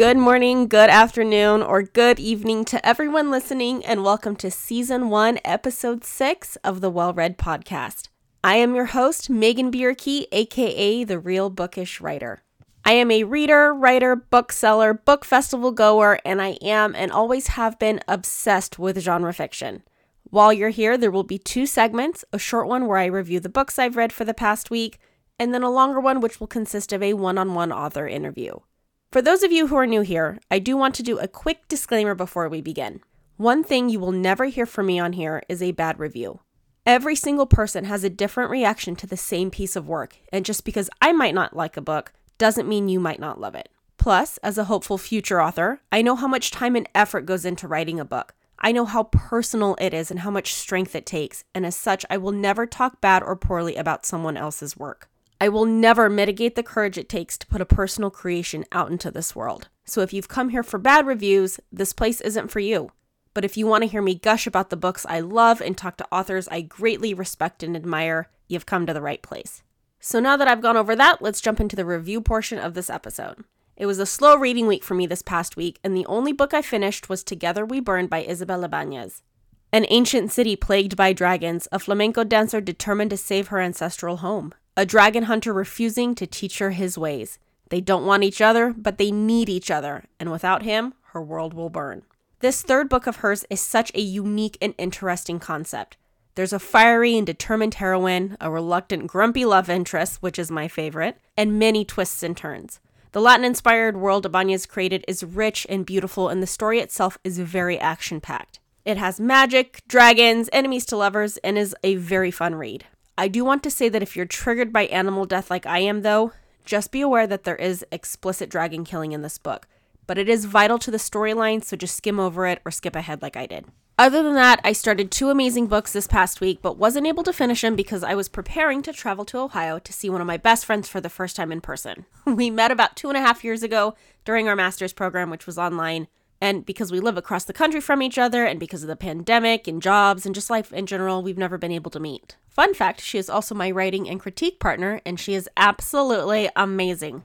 Good morning, good afternoon, or good evening to everyone listening, and welcome to season one, episode six of the Well Read Podcast. I am your host, Megan Bierke, aka the Real Bookish Writer. I am a reader, writer, bookseller, book festival goer, and I am and always have been obsessed with genre fiction. While you're here, there will be two segments a short one where I review the books I've read for the past week, and then a longer one which will consist of a one on one author interview. For those of you who are new here, I do want to do a quick disclaimer before we begin. One thing you will never hear from me on here is a bad review. Every single person has a different reaction to the same piece of work, and just because I might not like a book doesn't mean you might not love it. Plus, as a hopeful future author, I know how much time and effort goes into writing a book. I know how personal it is and how much strength it takes, and as such, I will never talk bad or poorly about someone else's work. I will never mitigate the courage it takes to put a personal creation out into this world. So if you've come here for bad reviews, this place isn't for you. But if you want to hear me gush about the books I love and talk to authors I greatly respect and admire, you've come to the right place. So now that I've gone over that, let's jump into the review portion of this episode. It was a slow reading week for me this past week, and the only book I finished was Together We Burn by Isabel Ibanez. An ancient city plagued by dragons, a flamenco dancer determined to save her ancestral home a dragon hunter refusing to teach her his ways. They don't want each other, but they need each other, and without him, her world will burn. This third book of hers is such a unique and interesting concept. There's a fiery and determined heroine, a reluctant, grumpy love interest, which is my favorite, and many twists and turns. The Latin inspired world Ibanez created is rich and beautiful, and the story itself is very action packed. It has magic, dragons, enemies to lovers, and is a very fun read. I do want to say that if you're triggered by animal death like I am, though, just be aware that there is explicit dragon killing in this book. But it is vital to the storyline, so just skim over it or skip ahead like I did. Other than that, I started two amazing books this past week, but wasn't able to finish them because I was preparing to travel to Ohio to see one of my best friends for the first time in person. We met about two and a half years ago during our master's program, which was online. And because we live across the country from each other, and because of the pandemic and jobs and just life in general, we've never been able to meet. Fun fact she is also my writing and critique partner, and she is absolutely amazing.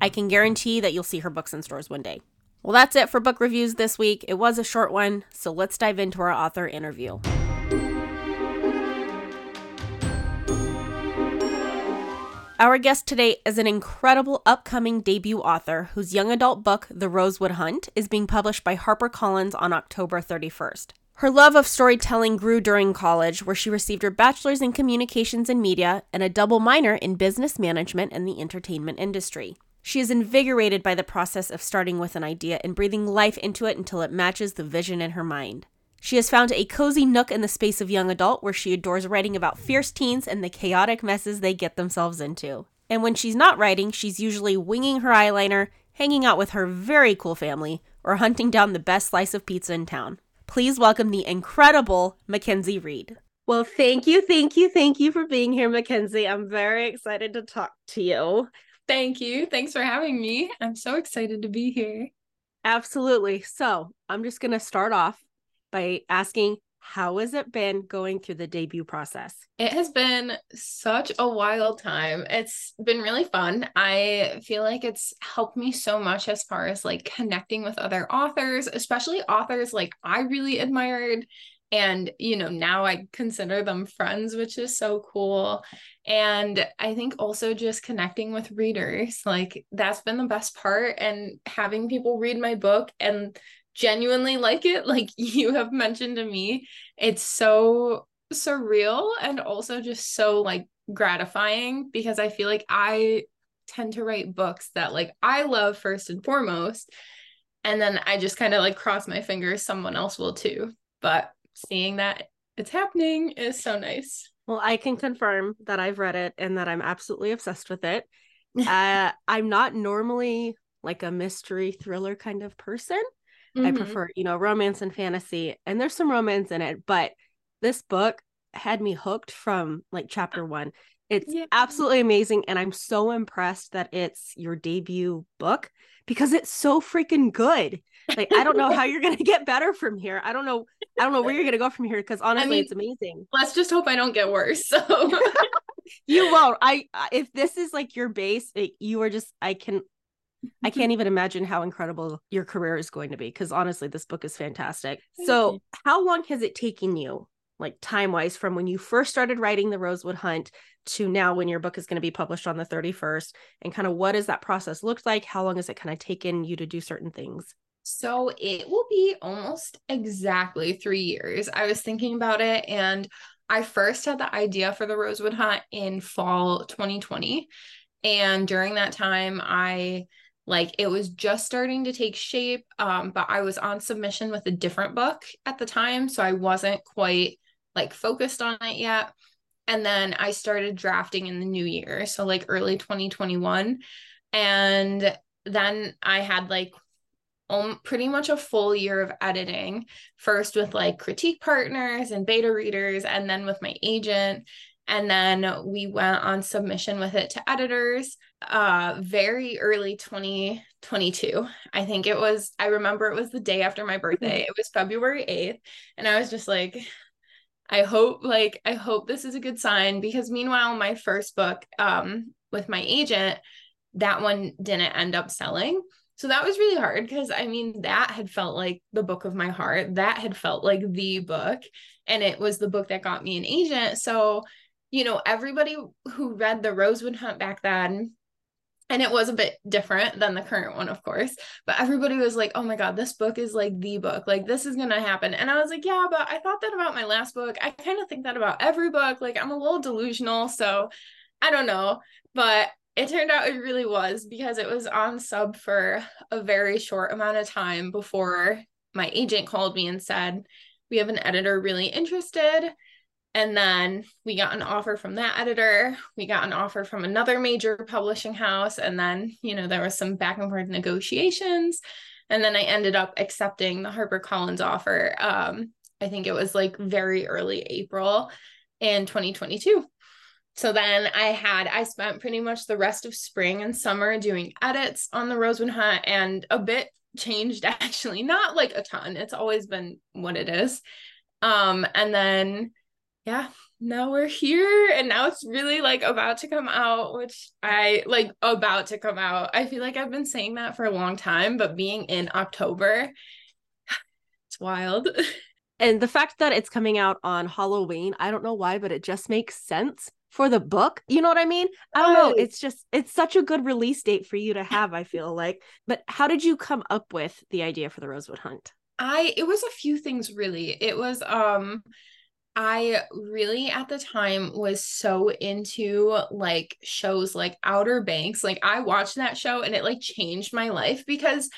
I can guarantee that you'll see her books in stores one day. Well, that's it for book reviews this week. It was a short one, so let's dive into our author interview. Our guest today is an incredible upcoming debut author whose young adult book, The Rosewood Hunt, is being published by HarperCollins on October 31st. Her love of storytelling grew during college, where she received her bachelor's in communications and media and a double minor in business management and the entertainment industry. She is invigorated by the process of starting with an idea and breathing life into it until it matches the vision in her mind. She has found a cozy nook in the space of young adult where she adores writing about fierce teens and the chaotic messes they get themselves into. And when she's not writing, she's usually winging her eyeliner, hanging out with her very cool family, or hunting down the best slice of pizza in town. Please welcome the incredible Mackenzie Reed. Well, thank you, thank you, thank you for being here, Mackenzie. I'm very excited to talk to you. Thank you. Thanks for having me. I'm so excited to be here. Absolutely. So, I'm just going to start off by asking how has it been going through the debut process? It has been such a wild time. It's been really fun. I feel like it's helped me so much as far as like connecting with other authors, especially authors like I really admired. And, you know, now I consider them friends, which is so cool. And I think also just connecting with readers, like that's been the best part. And having people read my book and genuinely like it, like you have mentioned to me, it's so surreal and also just so like gratifying because I feel like I tend to write books that like I love first and foremost. And then I just kind of like cross my fingers someone else will too. But seeing that it's happening is so nice. Well, I can confirm that I've read it and that I'm absolutely obsessed with it. uh, I'm not normally like a mystery thriller kind of person. Mm-hmm. I prefer, you know, romance and fantasy, and there's some romance in it, but this book had me hooked from like chapter one. It's yeah. absolutely amazing, and I'm so impressed that it's your debut book because it's so freaking good. Like I don't know how you're gonna get better from here. I don't know. I don't know where you're gonna go from here because honestly, I mean, it's amazing. Let's just hope I don't get worse. So you won't. I if this is like your base, it, you are just. I can I mm-hmm. can't even imagine how incredible your career is going to be because honestly, this book is fantastic. Thank so, you. how long has it taken you, like time wise, from when you first started writing The Rosewood Hunt to now when your book is going to be published on the 31st? And kind of what does that process look like? How long has it kind of taken you to do certain things? So, it will be almost exactly three years. I was thinking about it and I first had the idea for the Rosewood Hunt in fall 2020. And during that time, I like it was just starting to take shape um, but i was on submission with a different book at the time so i wasn't quite like focused on it yet. And then i started drafting in the new year so like early 2021 and then i had like um, pretty much a full year of editing first with like critique partners and beta readers and then with my agent. And then we went on submission with it to editors uh very early 2022 i think it was i remember it was the day after my birthday mm-hmm. it was february 8th and i was just like i hope like i hope this is a good sign because meanwhile my first book um with my agent that one didn't end up selling so that was really hard because I mean, that had felt like the book of my heart. That had felt like the book. And it was the book that got me an agent. So you know, everybody who read the Rosewood Hunt back then, and it was a bit different than the current one, of course, but everybody was like, oh my God, this book is like the book. Like, this is going to happen. And I was like, yeah, but I thought that about my last book. I kind of think that about every book. Like, I'm a little delusional. So I don't know. But it turned out it really was because it was on sub for a very short amount of time before my agent called me and said, we have an editor really interested and then we got an offer from that editor. We got an offer from another major publishing house. And then, you know, there was some back and forth negotiations. And then I ended up accepting the HarperCollins offer. Um, I think it was like very early April in 2022. So then I had, I spent pretty much the rest of spring and summer doing edits on the Rosewood Hunt and a bit changed actually, not like a ton. It's always been what it is. Um, and then yeah, now we're here and now it's really like about to come out, which I like about to come out. I feel like I've been saying that for a long time, but being in October, it's wild. And the fact that it's coming out on Halloween, I don't know why, but it just makes sense for the book. You know what I mean? I don't know. It's just it's such a good release date for you to have, I feel like. But how did you come up with the idea for the Rosewood Hunt? I it was a few things really. It was um I really at the time was so into like shows like Outer Banks. Like I watched that show and it like changed my life because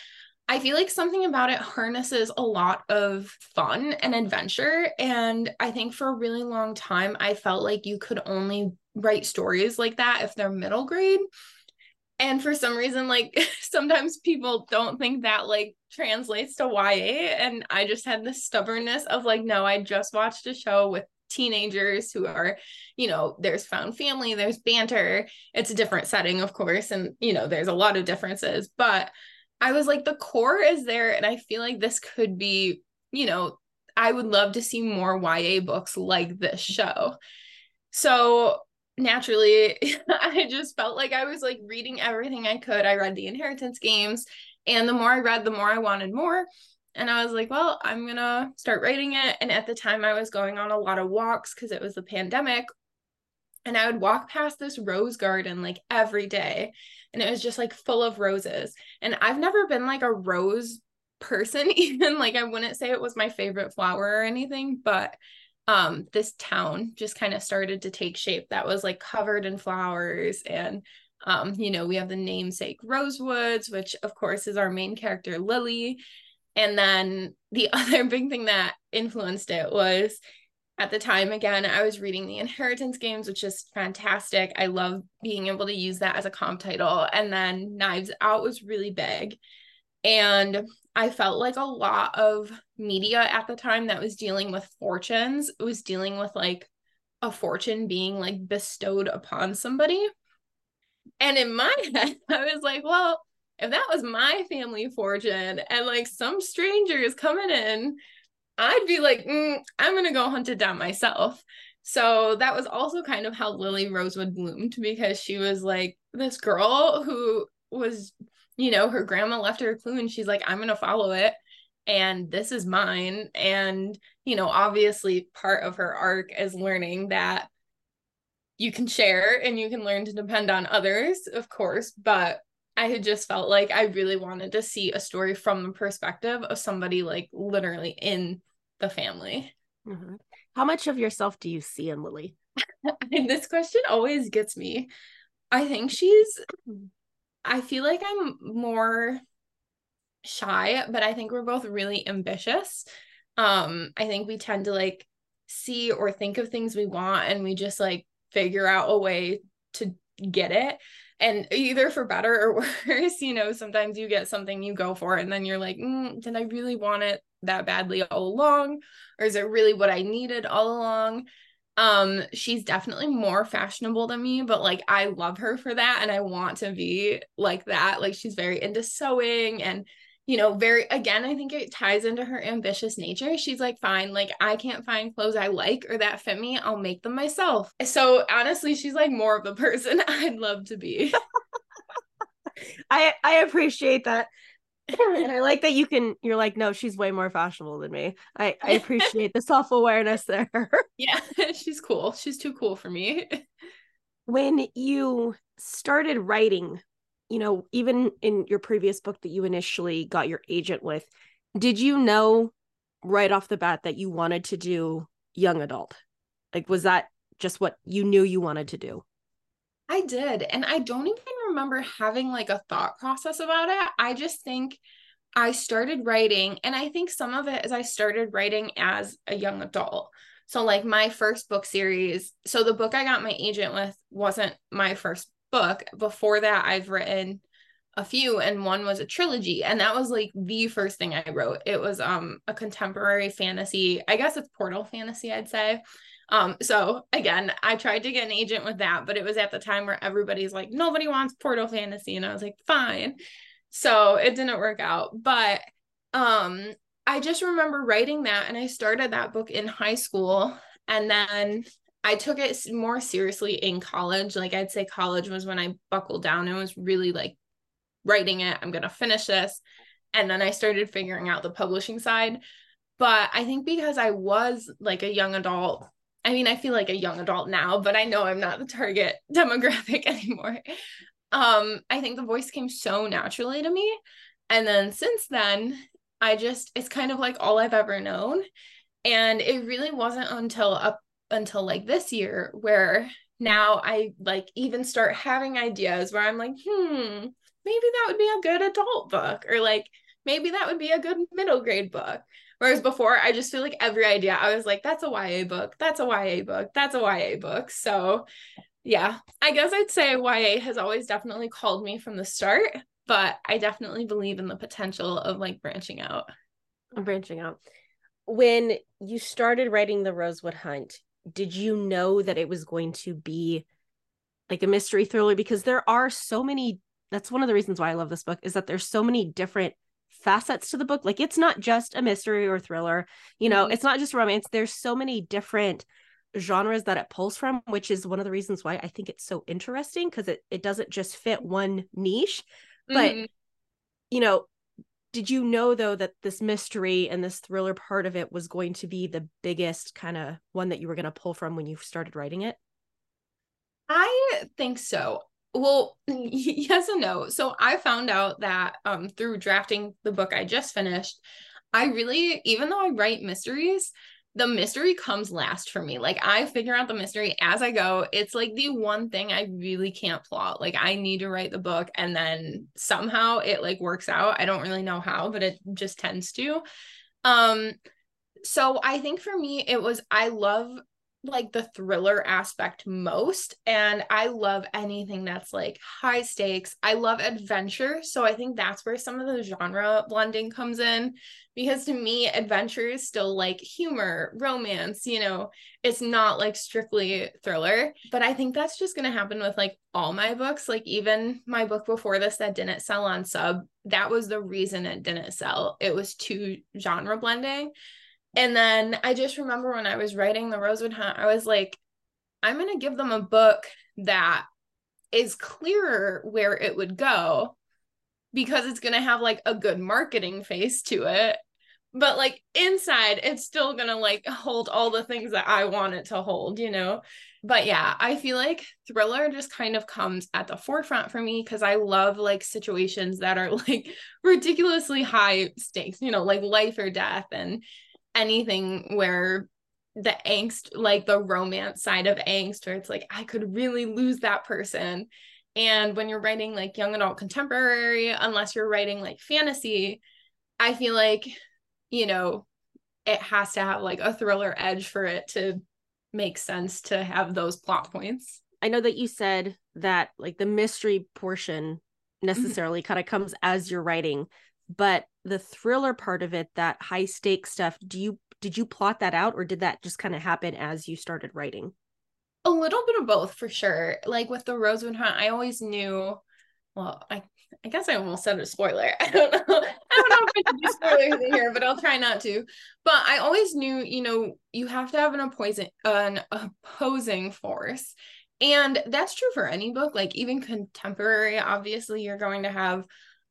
I feel like something about it harnesses a lot of fun and adventure. And I think for a really long time, I felt like you could only write stories like that if they're middle grade and for some reason like sometimes people don't think that like translates to YA and I just had this stubbornness of like no I just watched a show with teenagers who are you know there's found family there's banter. It's a different setting of course and you know there's a lot of differences. But I was like the core is there and I feel like this could be you know I would love to see more YA books like this show. So naturally i just felt like i was like reading everything i could. I read the inheritance games and the more i read the more i wanted more. And i was like well i'm gonna start writing it. And at the time i was going on a lot of walks because it was the pandemic. And i would walk past this rose garden like every day and it was just like full of roses. And i've never been like a rose person even. Like i wouldn't say it was my favorite flower or anything but um this town just kind of started to take shape that was like covered in flowers and um you know we have the namesake rosewoods which of course is our main character lily. And then the other big thing that influenced it was at the time again i was reading the inheritance games which is fantastic. I love being able to use that as a comp title. And then knives out was really big and I felt like a lot of media at the time that was dealing with fortunes was dealing with like a fortune being like bestowed upon somebody. And in my head, I was like, well, if that was my family fortune and like some stranger is coming in, I'd be like, mm, I'm going to go hunt it down myself. So that was also kind of how Lily Rosewood bloomed because she was like this girl who was you know, her grandma left her a clue and she's like, I'm going to follow it. And this is mine. And, you know, obviously part of her arc is learning that you can share and you can learn to depend on others, of course. But I had just felt like I really wanted to see a story from the perspective of somebody like literally in the family. Mm-hmm. How much of yourself do you see in Lily? this question always gets me. I think she's I feel like I'm more shy, but I think we're both really ambitious. Um, I think we tend to like see or think of things we want and we just like figure out a way to get it. And either for better or worse, you know, sometimes you get something you go for and then you're like, mm, did I really want it that badly all along? Or is it really what I needed all along? Um, she's definitely more fashionable than me, but like I love her for that and I want to be like that. Like she's very into sewing and you know, very again, I think it ties into her ambitious nature. She's like, fine, like I can't find clothes I like or that fit me, I'll make them myself. So honestly, she's like more of the person I'd love to be. I I appreciate that and I like that you can you're like, no, she's way more fashionable than me. I, I appreciate the self-awareness there. yeah, she's cool. She's too cool for me. when you started writing, you know, even in your previous book that you initially got your agent with, did you know right off the bat that you wanted to do young adult? Like was that just what you knew you wanted to do? I did. And I don't even remember having like a thought process about it. I just think I started writing, and I think some of it is I started writing as a young adult. So, like my first book series, so the book I got my agent with wasn't my first book. Before that, I've written a few and one was a trilogy and that was like the first thing I wrote. It was um a contemporary fantasy. I guess it's portal fantasy I'd say. Um, so again, I tried to get an agent with that, but it was at the time where everybody's like, nobody wants Portal Fantasy. And I was like, fine. So it didn't work out. But um, I just remember writing that and I started that book in high school. And then I took it more seriously in college. Like I'd say college was when I buckled down and was really like writing it. I'm gonna finish this. And then I started figuring out the publishing side. But I think because I was like a young adult I mean, I feel like a young adult now, but I know I'm not the target demographic anymore. Um, I think the voice came so naturally to me. And then since then, I just it's kind of like all I've ever known. And it really wasn't until up until like this year where now I like even start having ideas where I'm like, hmm, maybe that would be a good adult book, or like maybe that would be a good middle grade book. Whereas before, I just feel like every idea I was like, that's a YA book, that's a YA book, that's a YA book. So, yeah, I guess I'd say YA has always definitely called me from the start, but I definitely believe in the potential of like branching out. I'm branching out. When you started writing The Rosewood Hunt, did you know that it was going to be like a mystery thriller? Because there are so many, that's one of the reasons why I love this book, is that there's so many different facets to the book. Like it's not just a mystery or thriller, you know, mm-hmm. it's not just romance. There's so many different genres that it pulls from, which is one of the reasons why I think it's so interesting because it, it doesn't just fit one niche. But, mm-hmm. you know, did you know though that this mystery and this thriller part of it was going to be the biggest kind of one that you were going to pull from when you started writing it? I think so well yes and no. So i found out that um through drafting the book i just finished i really even though i write mysteries the mystery comes last for me. Like i figure out the mystery as i go. It's like the one thing i really can't plot. Like i need to write the book and then somehow it like works out. I don't really know how but it just tends to. Um so i think for me it was i love like the thriller aspect most and I love anything that's like high stakes. I love adventure, so I think that's where some of the genre blending comes in because to me adventure is still like humor, romance, you know. It's not like strictly thriller, but I think that's just going to happen with like all my books, like even my book before this that didn't sell on sub, that was the reason it didn't sell. It was too genre blending. And then I just remember when I was writing the Rosewood Hunt, I was like, I'm going to give them a book that is clearer where it would go. because it's going to have like a good marketing face to it but like inside it's still going to like hold all the things that I want it to hold, you know. But yeah, I feel like thriller just kind of comes at the forefront for me cuz I love like situations that are like ridiculously high stakes, you know, like life or death and anything where the angst, like the romance side of angst, where it's like, I could really lose that person. And when you're writing like young adult contemporary, unless you're writing like fantasy, I feel like, you know, it has to have like a thriller edge for it to make sense to have those plot points. I know that you said that like the mystery portion mm-hmm. necessarily mm-hmm. kind of comes as you're writing, but the thriller part of it, that high stakes stuff, do you did you plot that out or did that just kind of happen as you started writing? A little bit of both for sure. Like with the Rosewood Hunt, I always knew, well, I I guess I almost said a spoiler. I don't know. I don't know if I should do spoilers here, but I'll try not to. But I always knew, you know, you have to have an opposing an opposing force. And that's true for any book, like even contemporary, obviously you're going to have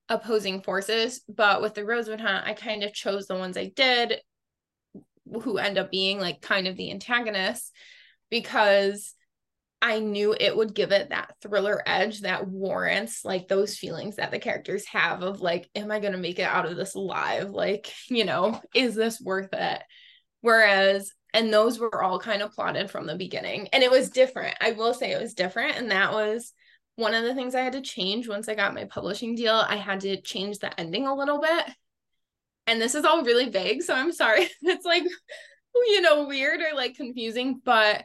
opposing forces. But with the Rosewood Hunt, I kind of chose the ones I did who end up being like kind of the antagonists because I knew it would give it that thriller edge that warrants like those feelings that the characters have of like, am I going to make it out of this alive? Like, you know, is this worth it? Whereas, and those were all kind of plotted from the beginning. And it was different. I will say it was different. And that was one of the things I had to change once I got my publishing deal. I had to change the ending a little bit. And this is all really vague. So I'm sorry. it's like, you know, weird or like confusing, but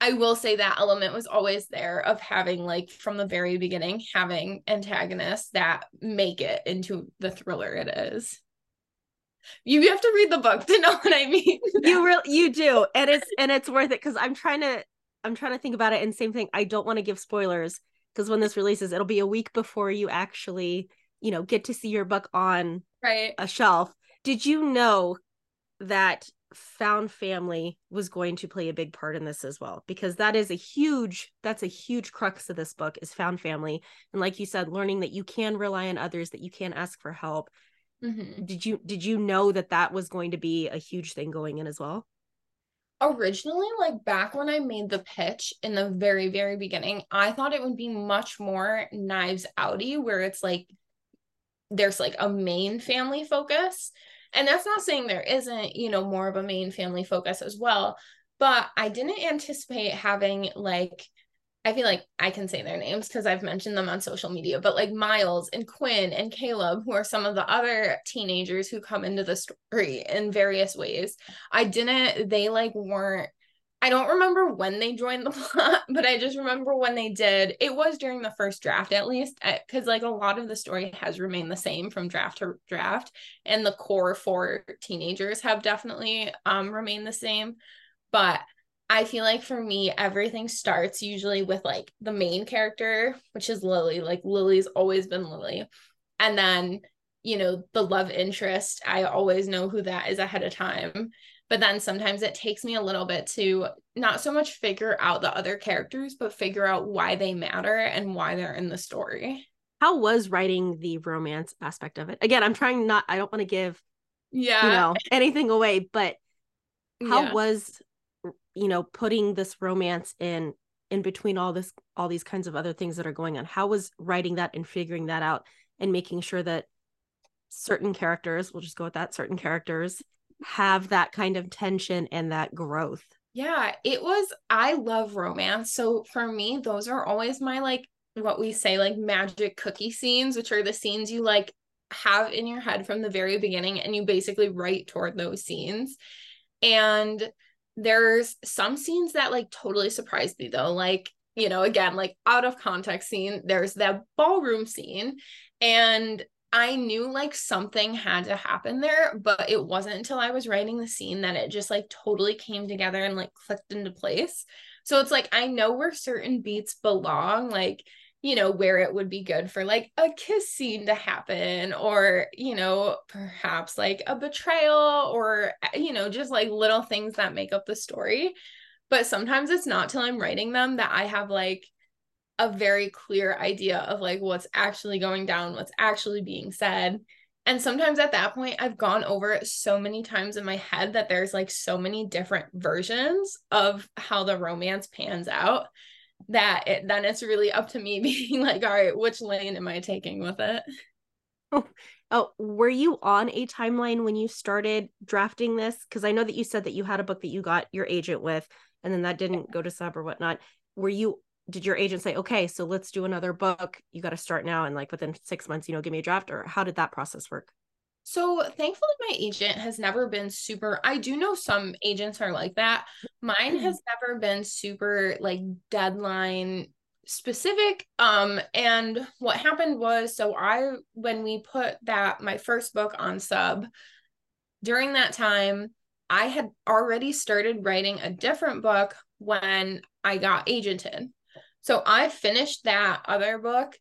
I will say that element was always there of having like from the very beginning having antagonists that make it into the thriller it is. You have to read the book to know what I mean. you really you do. And it's and it's worth it cuz I'm trying to I'm trying to think about it and same thing I don't want to give spoilers because when this releases it'll be a week before you actually, you know, get to see your book on right. a shelf. Did you know that found family was going to play a big part in this as well? Because that is a huge that's a huge crux of this book is found family. And like you said learning that you can rely on others that you can ask for help. Mm-hmm. did you did you know that that was going to be a huge thing going in as well originally like back when i made the pitch in the very very beginning i thought it would be much more knives outy where it's like there's like a main family focus and that's not saying there isn't, you know, more of a main family focus as well. But I didn't anticipate having like, I feel like I can say their names because I've mentioned them on social media, but like Miles and Quinn and Caleb, who are some of the other teenagers who come into the story in various ways. I didn't, they like weren't I don't remember when they joined the plot, but I just remember when they did. It was during the first draft, at least, because like a lot of the story has remained the same from draft to draft, and the core four teenagers have definitely um remained the same. But I feel like for me, everything starts usually with like the main character, which is Lily. Like Lily's always been Lily, and then you know the love interest. I always know who that is ahead of time but then sometimes it takes me a little bit to not so much figure out the other characters but figure out why they matter and why they're in the story how was writing the romance aspect of it again i'm trying not i don't want to give yeah you know anything away but how yeah. was you know putting this romance in in between all this all these kinds of other things that are going on how was writing that and figuring that out and making sure that certain characters we'll just go with that certain characters have that kind of tension and that growth. Yeah, it was I love romance. So for me, those are always my like what we say like magic cookie scenes, which are the scenes you like have in your head from the very beginning and you basically write toward those scenes. And there's some scenes that like totally surprised me though, like you know, again, like out of context scene, there's that ballroom scene and I knew like something had to happen there, but it wasn't until I was writing the scene that it just like totally came together and like clicked into place. So it's like I know where certain beats belong, like, you know, where it would be good for like a kiss scene to happen, or, you know, perhaps like a betrayal, or, eh, you know, just like little things that make up the story. But sometimes it's not till I'm writing them that I have like, a very clear idea of like what's actually going down, what's actually being said. And sometimes at that point, I've gone over it so many times in my head that there's like so many different versions of how the romance pans out that it, then it's really up to me being like, all right, which lane am I taking with it? Oh, oh were you on a timeline when you started drafting this? Because I know that you said that you had a book that you got your agent with, and then that didn't go to sub or whatnot. Were you did your agent say, okay, so let's do another book? You got to start now and like within six months, you know, give me a draft? Or how did that process work? So thankfully, my agent has never been super. I do know some agents are like that. Mine has mm-hmm. never been super like deadline specific. Um, and what happened was so I, when we put that, my first book on sub, during that time, I had already started writing a different book when I got agented. So I finished that other book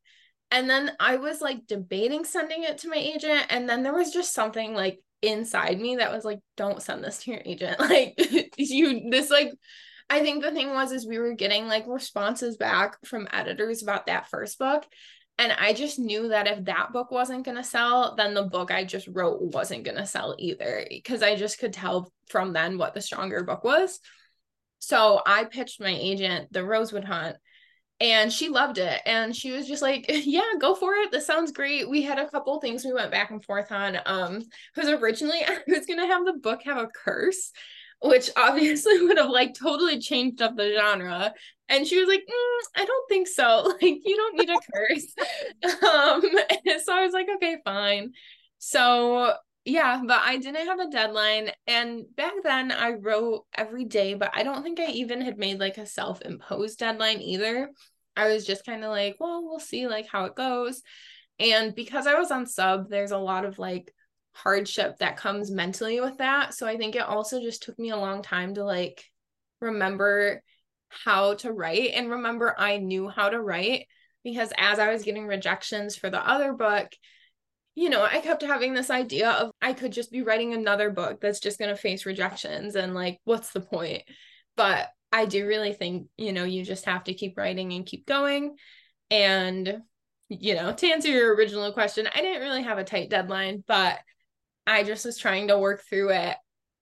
and then I was like debating sending it to my agent and then there was just something like inside me that was like don't send this to your agent. Like you this like I think the thing was is we were getting like responses back from editors about that first book and I just knew that if that book wasn't going to sell, then the book I just wrote wasn't going to sell either because I just could tell from then what the stronger book was. So I pitched my agent The Rosewood Hunt and she loved it and she was just like yeah go for it this sounds great. We had a couple things we went back and forth on um because originally i was gonna have the book have a curse which obviously would have like totally changed up the genre and she was like mm, i don't think so like you don't need a curse. Um so i was like okay fine. So yeah but i didn't have a deadline and back then i wrote every day but i don't think i even had made like a self-imposed deadline either I was just kind of like, well, we'll see like how it goes. And because I was on sub, there's a lot of like hardship that comes mentally with that. So I think it also just took me a long time to like remember how to write and remember I knew how to write because as I was getting rejections for the other book, you know, I kept having this idea of I could just be writing another book that's just going to face rejections and like what's the point? But I do really think, you know, you just have to keep writing and keep going. And, you know, to answer your original question, I didn't really have a tight deadline, but I just was trying to work through it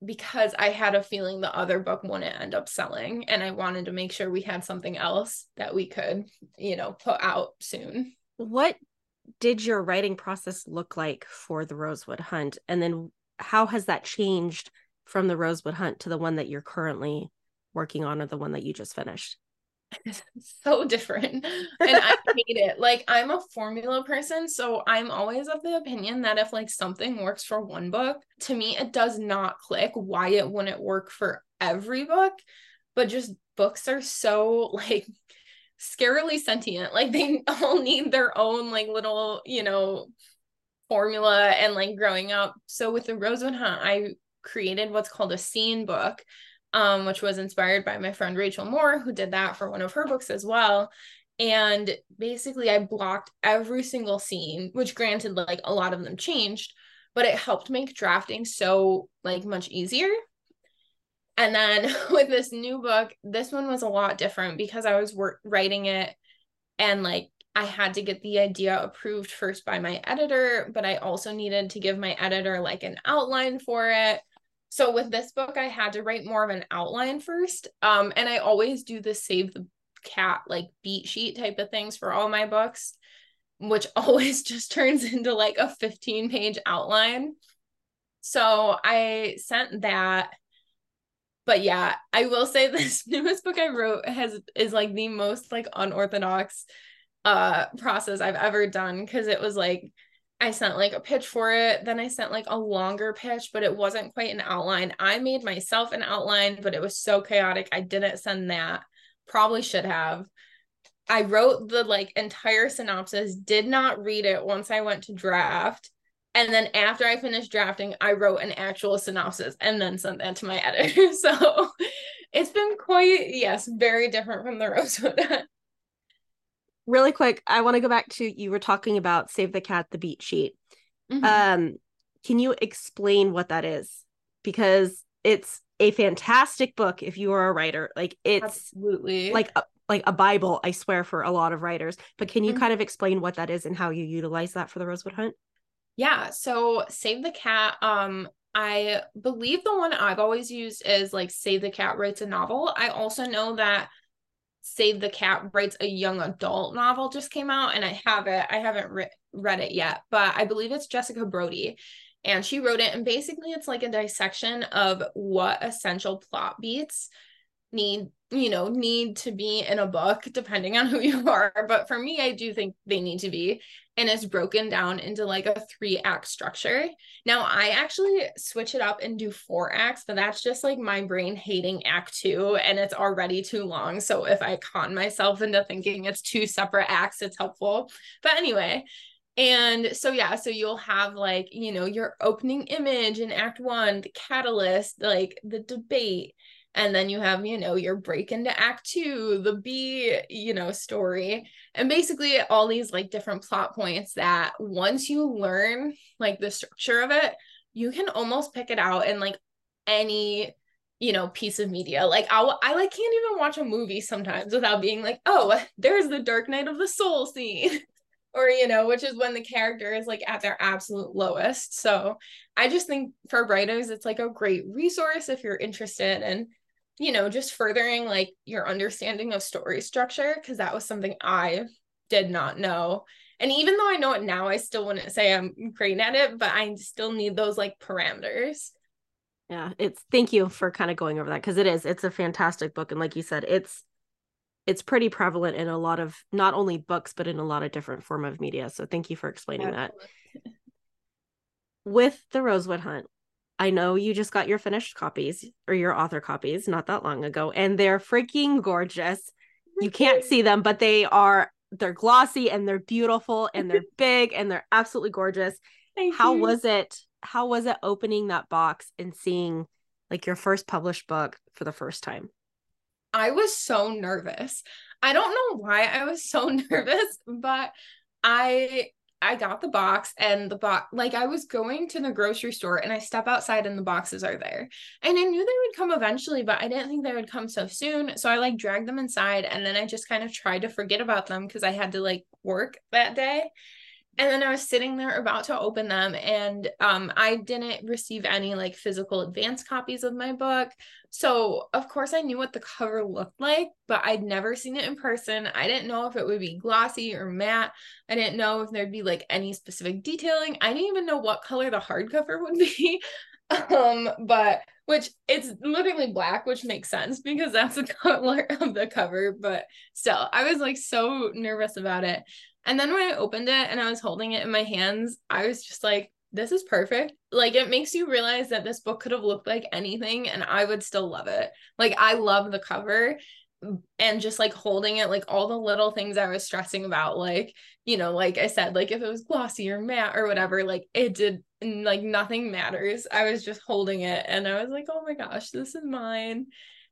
because I had a feeling the other book wouldn't end up selling. And I wanted to make sure we had something else that we could, you know, put out soon. What did your writing process look like for the Rosewood Hunt? And then how has that changed from the Rosewood Hunt to the one that you're currently working on or the one that you just finished? so different. And I hate it. Like I'm a formula person, so I'm always of the opinion that if like something works for one book, to me it does not click why it wouldn't work for every book. But just books are so like scarily sentient. Like they all need their own like little, you know, formula and like growing up. So with the Rosewood Hunt, I created what's called a scene book um, which was inspired by my friend Rachel Moore, who did that for one of her books as well. And basically, I blocked every single scene, which granted, like a lot of them changed, but it helped make drafting so like much easier. And then with this new book, this one was a lot different because I was writing it and like I had to get the idea approved first by my editor, but I also needed to give my editor like an outline for it so with this book, I had to write more of an outline first. Um, and I always do the save the cat like beat sheet type of things for all my books, which always just turns into like a 15 page outline. So I sent that. But yeah, I will say this newest book I wrote has is like the most like unorthodox uh process I've ever done because it was like I sent like a pitch for it. Then I sent like a longer pitch, but it wasn't quite an outline. I made myself an outline, but it was so chaotic. I didn't send that. Probably should have. I wrote the like entire synopsis, did not read it once I went to draft. And then after I finished drafting, I wrote an actual synopsis and then sent that to my editor. So it's been quite, yes, very different from the Rosewood really quick, I want to go back to you were talking about Save the Cat, the beat sheet. Mm-hmm. Um, can you explain what that is? Because it's a fantastic book if you are a writer. Like it's Absolutely. like a, like a bible, I swear for a lot of writers. But can you Mhm. kind of explain what that is and how you utilize that for the Rosewood Hunt? Yeah, so Save the Cat, um, I believe the one I've always used is like Save the Cat writes a novel. I also know that Save the Cat writes a young adult novel just came out and I have it. I haven't re- read it yet, but I believe it's Jessica Brody and she wrote it and basically it's like a dissection of what essential plot beats need you know need to be in a book depending on who you are but for me i do think they need to be and it's broken down into like a three act structure. Now i actually switch it up and do four acts but that's just like my brain hating act two and it's already too long so if i con myself into thinking it's two separate acts it's helpful. But anyway and so yeah, so you'll have like, you know, your opening image in act 1, the catalyst, like the debate, and then you have, you know, your break into act 2, the B, you know, story. And basically all these like different plot points that once you learn like the structure of it, you can almost pick it out in like any you know piece of media like I'll, i like can't even watch a movie sometimes without being like oh there's the dark night of the soul scene or you know which is when the character is like at their absolute lowest so i just think for writers it's like a great resource if you're interested in you know just furthering like your understanding of story structure because that was something i did not know and even though i know it now i still wouldn't say i'm great at it but i still need those like parameters Yeah, it's thank you for kind of going over that because it is it's a fantastic book and like you said, it's it's pretty prevalent in a lot of not only books but in a lot of different form of media. So thank you for explaining that. With the Rosewood Hunt, I know you just got your finished copies or your author copies not that long ago and they're freaking gorgeous. You can't see them, but they are they're glossy and they're beautiful and they're big and they're absolutely gorgeous. Thank how you. was it how was it opening that box and seeing like your first published book for the first time I was so nervous. I don't know why I was so nervous, but I I got the box and the box like I was going to the grocery store and I step outside and the boxes are there. And I knew they would come eventually, but I didn't think they would come so soon. So I like dragged them inside and then I just kind of tried to forget about them because I had to like work that day. And then I was sitting there about to open them, and um, I didn't receive any like physical advance copies of my book. So, of course, I knew what the cover looked like, but I'd never seen it in person. I didn't know if it would be glossy or matte. I didn't know if there'd be like any specific detailing. I didn't even know what color the hardcover would be. um, but which it's literally black, which makes sense because that's the color of the cover. But still, I was like so nervous about it. And then when I opened it and I was holding it in my hands, I was just like, this is perfect. Like it makes you realize that this book could have looked like anything and I would still love it. Like I love the cover and just like holding it like all the little things I was stressing about like, you know, like I said like if it was glossy or matte or whatever, like it did like nothing matters. I was just holding it and I was like, "Oh my gosh, this is mine."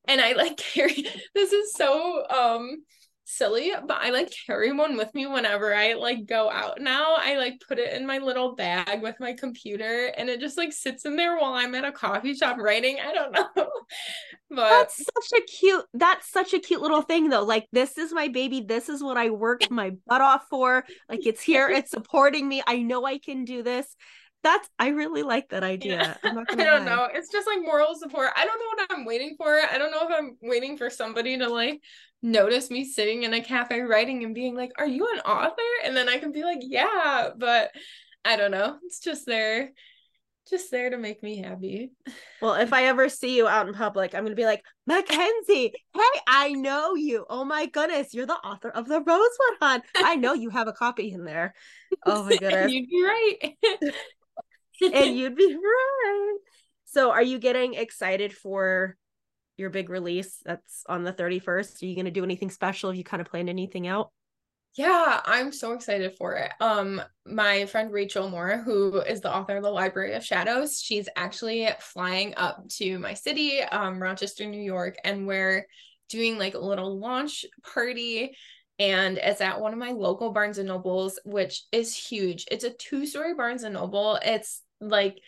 And I like carry this is so um silly, but I like carry one with me whenever I like go out now. I like put it in my little bag with my computer and it just like sits in there while I'm at a coffee shop writing. I don't know. but that's such a cute that's such a cute little thing though like this is my baby this is what i worked my butt off for like it's here it's supporting me i know i can do this that's i really like that idea yeah. i'm not I don't lie. know. It's just like moral support. I don't know what I'm waiting for. I don't know if I'm waiting for somebody to like notice me sitting in a cafe writing and being like, Are you an author? And then I can be like, Yeah, but I don't know. It's just there, just there to make me happy. well if i ever see you out in public i'm gonna be like mackenzie hey i know you oh my goodness you're the author of the rosewood hunt i know you have a copy in there oh my goodness You'd be right. and you'd be right. So, are you getting excited for your big release that's on the 31st? Are you going to do anything special? Have you kind of planned anything out? Yeah, I'm so excited for it. Um, my friend Rachel Moore, who is the author of The Library of Shadows, she's actually flying up to my city, um, Rochester, New York, and we're doing like a little launch party. And it's at one of my local Barnes and Nobles, which is huge. It's a two-story Barnes and Noble. It's like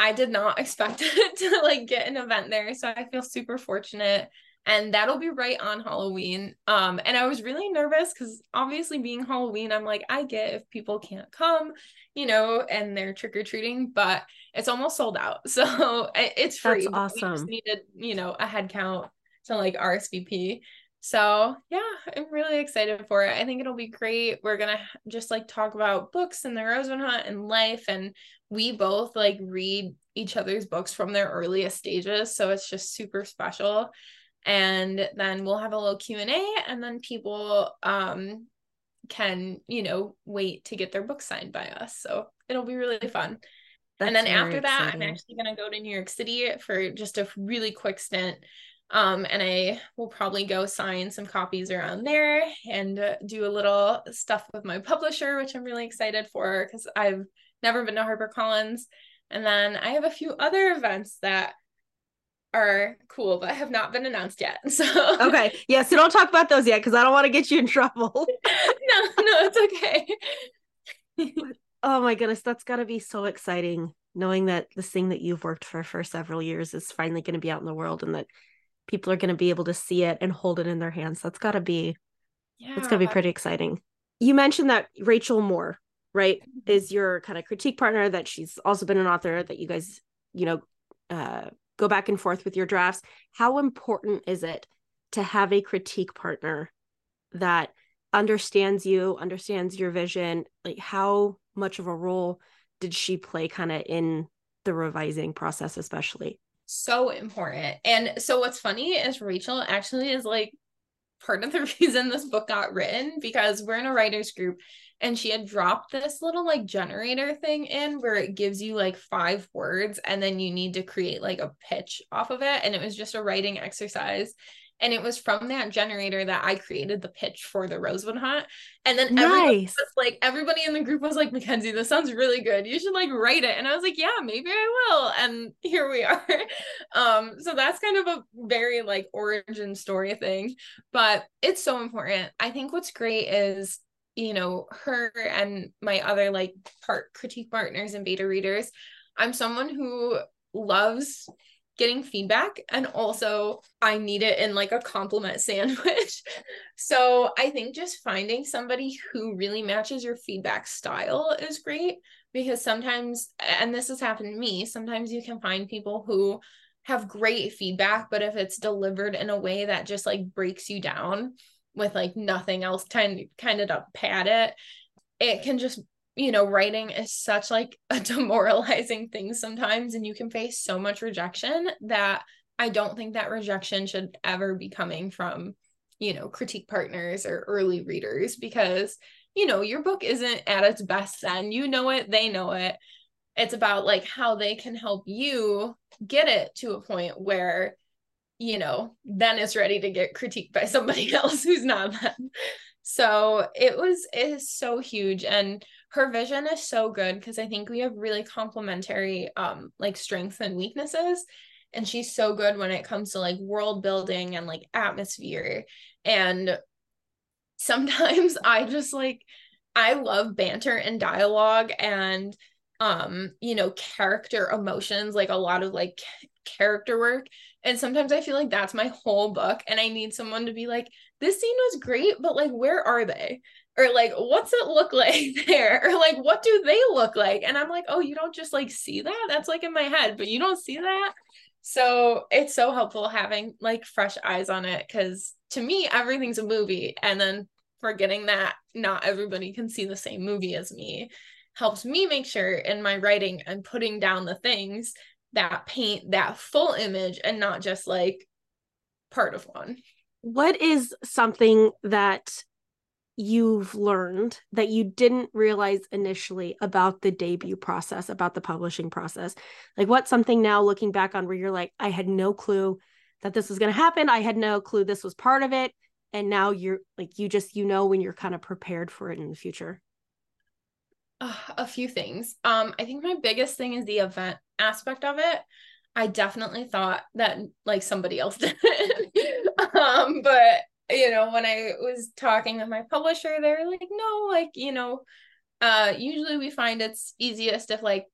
I did not expect it to like get an event there. So I feel super fortunate. And that'll be right on Halloween. Um, and I was really nervous because obviously being Halloween, I'm like, I get if people can't come, you know, and they're trick-or-treating, but it's almost sold out. So it's free. That's awesome. We just needed, you know, a head count to like RSVP. So, yeah, I'm really excited for it. I think it'll be great. We're going to just like talk about books and the Rosewood Hunt and life. And we both like read each other's books from their earliest stages. So it's just super special. And then we'll have a little Q&A and then people um can, you know, wait to get their book signed by us. So it'll be really fun. That's and then after that. I'm actually going to go to New York City for just a really quick stint um, and I will probably go sign some copies around there and uh, do a little stuff with my publisher, which I'm really excited for because I've never been to HarperCollins. And then I have a few other events that are cool but have not been announced yet. So Okay. Yeah, so don't talk about those yet because I don't want to get you in trouble. no, no, it's okay. oh my goodness, that's gotta be so exciting knowing that this thing that you've worked for for several years is finally going to be out in the world and that people are going to be able to see it and hold it in their hands. That's got to be, yeah, it's going to be pretty exciting. You mentioned that Rachel Moore, right, mm-hmm. is your kind of critique partner. That she's also been an author. That you guys, you know, uh, go back and forth with your drafts. How important is it to have a critique partner that understands you, understands your vision? Like, how much of a role did she play, kind of in the revising process, especially? So important. And so what's funny is Rachel actually is like part of the reason this book got written because we're in a writers group and she had dropped this little like generator thing in where it gives you like five words and then you need to create like a pitch off of it and it was just a writing exercise and it was from that generator that I created the pitch for the Rosewood Hunt. And then nice. like everybody in the group was like, Mackenzie, this sounds really good. You should like write it. And I was like, yeah, maybe I will. And here we are. um, so that's kind of a very like origin story thing, but it's so important. I think what's great is you know her and my other like part critique partners and beta readers i'm someone who loves getting feedback and also I need it in like a compliment sandwich. so I think just finding somebody who really matches your feedback style is great because sometimes and this has happened to me, sometimes you can find people who have great feedback but if it's delivered in a way that just like breaks you down with like nothing else kind kind of to pad it, it can just you know, writing is such like a demoralizing thing sometimes, and you can face so much rejection that I don't think that rejection should ever be coming from, you know, critique partners or early readers because, you know, your book isn't at its best then. You know it, they know it. It's about like how they can help you get it to a point where, you know, then it's ready to get critiqued by somebody else who's not them. So it was it is so huge. And her vision is so good because I think we have really complementary um like strengths and weaknesses and she's so good when it comes to like world building and like atmosphere and sometimes I just like I love banter and dialogue and um you know character emotions like a lot of like character work and sometimes I feel like that's my whole book and I need someone to be like this scene was great but like where are they or like what's it look like there? or like what do they look like? And i'm like oh you don't just like see that? That's like in my head. But you don't see that? So it's so helpful having like fresh eyes on it because to me everything's a movie and then forgetting that not everybody can see the same movie as me helps me make sure in my writing and putting down the things that paint that full image and not just like part of one. What is something that you've learned that you didn't realize initially about the debut process, about the publishing process? Like, what's something now looking back on where you're like, I had no clue that this was going to happen. I had no clue this was part of it. And now you're like, you just, you know, when you're kind of prepared for it in the future. Uh, a few things. Um, I think my biggest thing is the event aspect of it. I definitely thought that like somebody else did. um, but you know, when I was talking with my publisher, they were like, no, like, you know, uh, usually we find it's easiest if like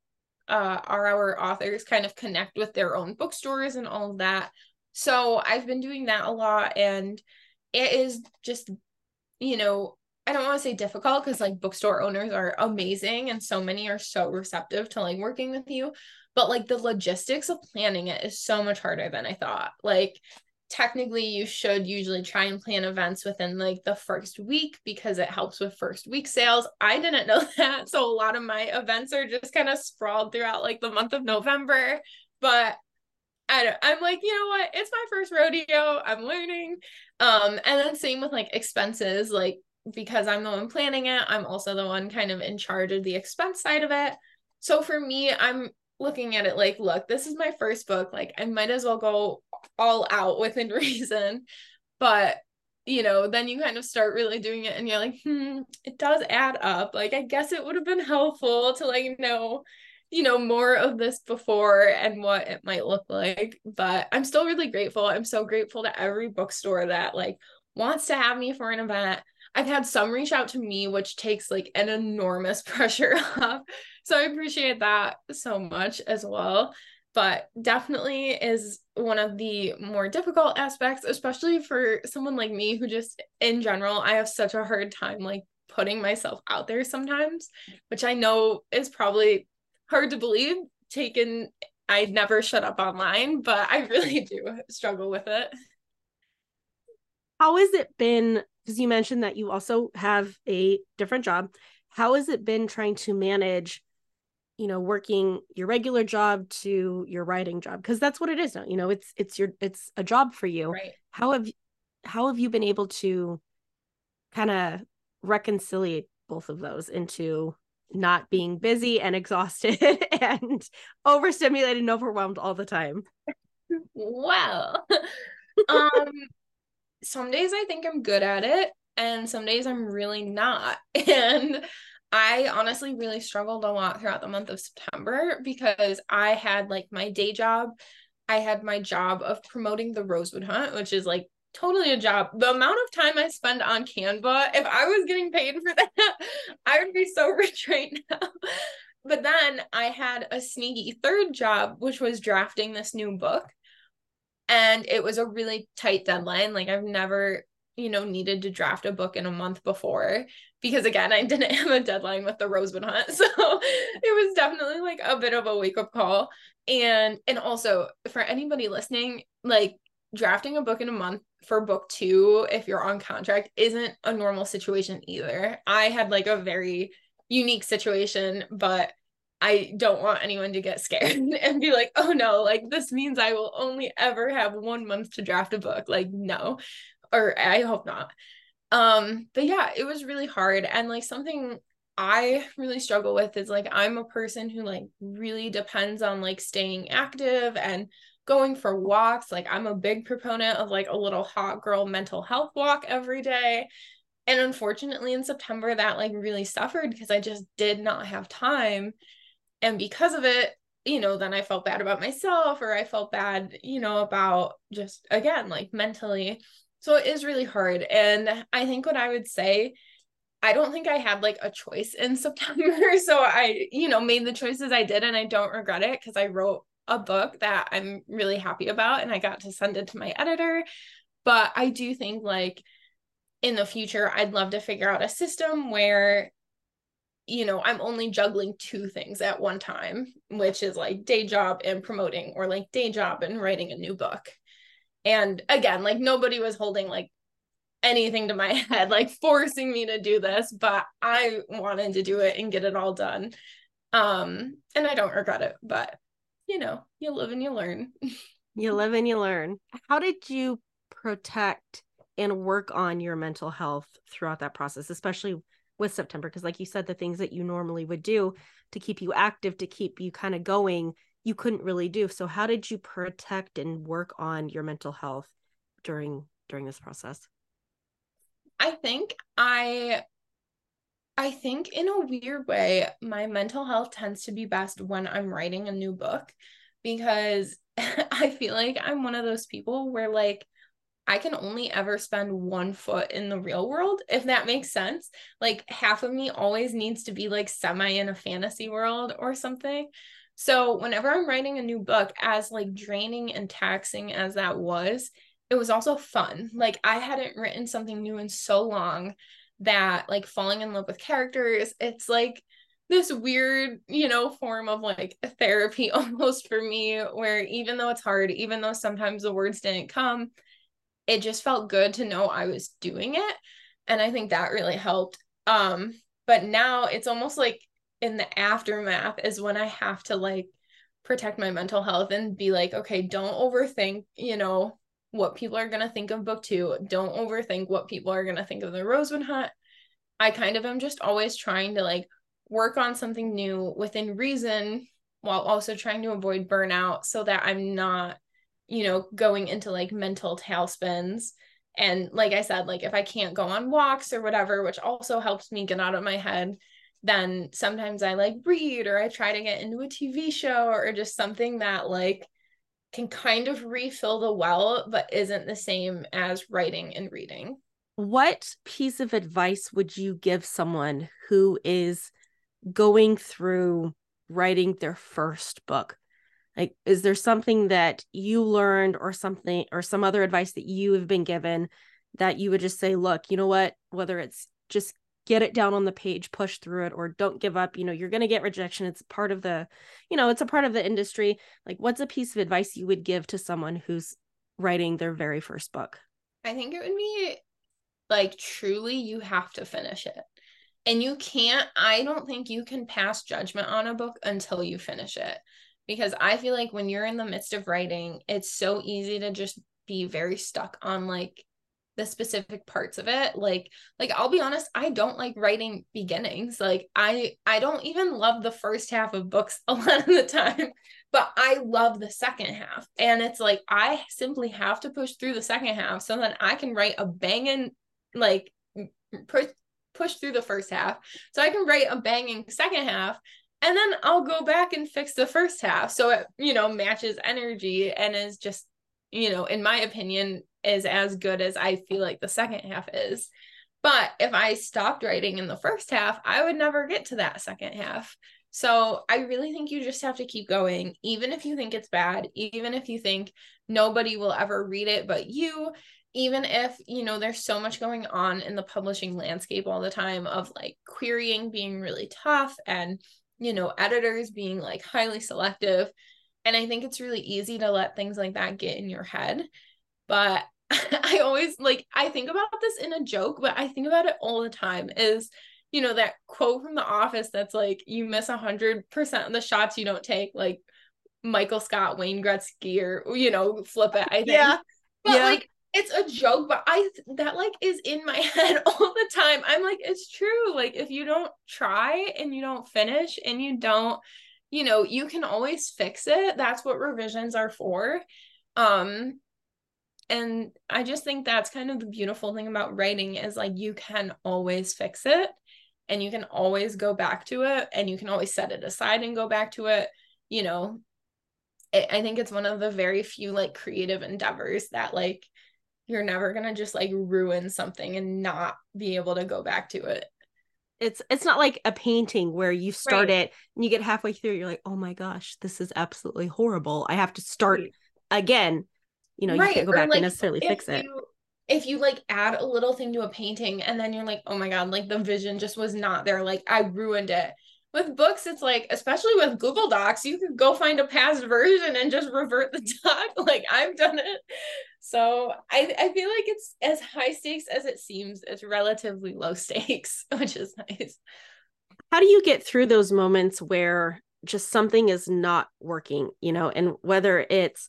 uh, are our authors kind of connect with their own bookstores and all of that. So I've been doing that a lot and it is just, you know, I don't want to say difficult because like bookstore owners are amazing and so many are so receptive to like working with you. But like the logistics of planning it is so much harder than I thought. Like technically you should usually try and plan events within like the first week because it helps with first week sales. I didn't know that. So a lot of my events are just kind of sprawled throughout like the month of November. But I don't, I'm like, you know what? It's my first rodeo. I'm learning. Um, and then same with like expenses, like because I'm the one planning it, I'm also the one kind of in charge of the expense side of it. So for me, I'm looking at it like, look, this is my first book. Like, I might as well go all out within reason. But, you know, then you kind of start really doing it and you're like, hmm, it does add up. Like, I guess it would have been helpful to like know, you know, more of this before and what it might look like. But I'm still really grateful. I'm so grateful to every bookstore that like wants to have me for an event I've had some reach out to me, which takes like an enormous pressure off. So I appreciate that so much as well. But definitely is one of the more difficult aspects, especially for someone like me who just in general, I have such a hard time like putting myself out there sometimes, which I know is probably hard to believe taken I never shut up online, but I really do struggle with it. How has it been because you mentioned that you also have a different job. How has it been trying to manage, you know, working your regular job to your writing job? Because that's what it is now. You know, it's it's your it's a job for you. Right. How have how have you been able to kind of reconcile both of those into not being busy and exhausted and overstimulated and overwhelmed all the time? Well, um some days I think I'm good at it, and some days I'm really not. And I honestly really struggled a lot throughout the month of September because I had like my day job. I had my job of promoting the Rosewood Hunt, which is like totally a job. The amount of time I spend on Canva, if I was getting paid for that, I would be so rich right now. But then I had a sneaky third job, which was drafting this new book and it was a really tight deadline. Like i've never you know needed to draft a book in a month before because again i didn't have a deadline with the rosewood hunt. So it was definitely like a bit of a wake up call. And and also for anybody listening like drafting a book in a month for book 2 if you're on contract isn't a normal situation either. I had like a very unique situation but I don't want anyone to get scared and be like, oh no, like this means I will only ever have one month to draft a book. Like, no, or I hope not. Um, but yeah, it was really hard. And like something I really struggle with is like I'm a person who like really depends on like staying active and going for walks. Like I'm a big proponent of like a little hot girl mental health walk every day. And unfortunately in September that like really suffered because I just did not have time and because of it you know then i felt bad about myself or i felt bad you know about just again like mentally. So it is really hard. And i think what i would say i don't think i had like a choice in september. So i you know made the choices i did and i don't regret it because i wrote a book that i'm really happy about and i got to send it to my editor. But i do think like in the future i'd love to figure out a system where you know, I'm only juggling two things at one time, which is like day job and promoting, or like day job and writing a new book. And again, like nobody was holding like anything to my head, like forcing me to do this, but I wanted to do it and get it all done. Um, and I don't regret it, but you know, you live and you learn. you live and you learn. How did you protect and work on your mental health throughout that process, especially with September because like you said the things that you normally would do to keep you active to keep you kind of going you couldn't really do. So how did you protect and work on your mental health during during this process? I think I I think in a weird way my mental health tends to be best when I'm writing a new book because I feel like I'm one of those people where like I can only ever spend one foot in the real world, if that makes sense. Like half of me always needs to be like semi in a fantasy world or something. So whenever I'm writing a new book, as like draining and taxing as that was, it was also fun. Like I hadn't written something new in so long that like falling in love with characters, it's like this weird, you know, form of like therapy almost for me, where even though it's hard, even though sometimes the words didn't come, it just felt good to know I was doing it. And I think that really helped. Um, but now it's almost like in the aftermath is when I have to like protect my mental health and be like, okay, don't overthink, you know, what people are going to think of book two. Don't overthink what people are going to think of the Rosewood Hunt. I kind of am just always trying to like work on something new within reason while also trying to avoid burnout so that I'm not, you know, going into like mental tailspins. And like I said, like if I can't go on walks or whatever, which also helps me get out of my head, then sometimes I like read or I try to get into a TV show or just something that like can kind of refill the well, but isn't the same as writing and reading. What piece of advice would you give someone who is going through writing their first book? Like, is there something that you learned or something or some other advice that you have been given that you would just say, look, you know what, whether it's just get it down on the page, push through it, or don't give up. You know, you're going to get rejection. It's part of the, you know, it's a part of the industry. Like, what's a piece of advice you would give to someone who's writing their very first book? I think it would be like truly you have to finish it. And you can't, I don't think you can pass judgment on a book until you finish it. Because I feel like when you're in the midst of writing, it's so easy to just be very stuck on like the specific parts of it. Like like i'll be honest i don't like writing beginnings. Like i i don't even love the first half of books a lot of the time but i love the second half. And it's like i simply have to push through the second half so that i can write a banging like push push through the first half. So i can write a banging second half and then i'll go back and fix the first half so it you know matches energy and is just you know in my opinion is as good as I feel like the second half is. But if I stopped writing in the first half, I would never get to that second half. So I really think you just have to keep going, even if you think it's bad, even if you think nobody will ever read it but you, even if, you know, there's so much going on in the publishing landscape all the time of like querying being really tough and, you know, editors being like highly selective. And I think it's really easy to let things like that get in your head. But I always like I think about this in a joke, but I think about it all the time is you know that quote from the office that's like you miss a hundred percent of the shots you don't take like Michael Scott, Wayne Gretzky, or you know, flip it. I think. Yeah. But yeah. like it's a joke, but I that like is in my head all the time. I'm like, it's true. Like if you don't try and you don't finish and you don't, you know, you can always fix it. That's what revisions are for. Um, and i just think that's kind of the beautiful thing about writing is like you can always fix it and you can always go back to it and you can always set it aside and go back to it you know i think it's one of the very few like creative endeavors that like you're never going to just like ruin something and not be able to go back to it it's it's not like a painting where you start right. it and you get halfway through you're like oh my gosh this is absolutely horrible i have to start right. again you know right. you can't go back like, and necessarily fix it you, if you like add a little thing to a painting and then you're like oh my god like the vision just was not there like i ruined it with books it's like especially with google docs you could go find a past version and just revert the doc like i've done it so i i feel like it's as high stakes as it seems it's relatively low stakes which is nice. How do you get through those moments where just something is not working you know and whether it's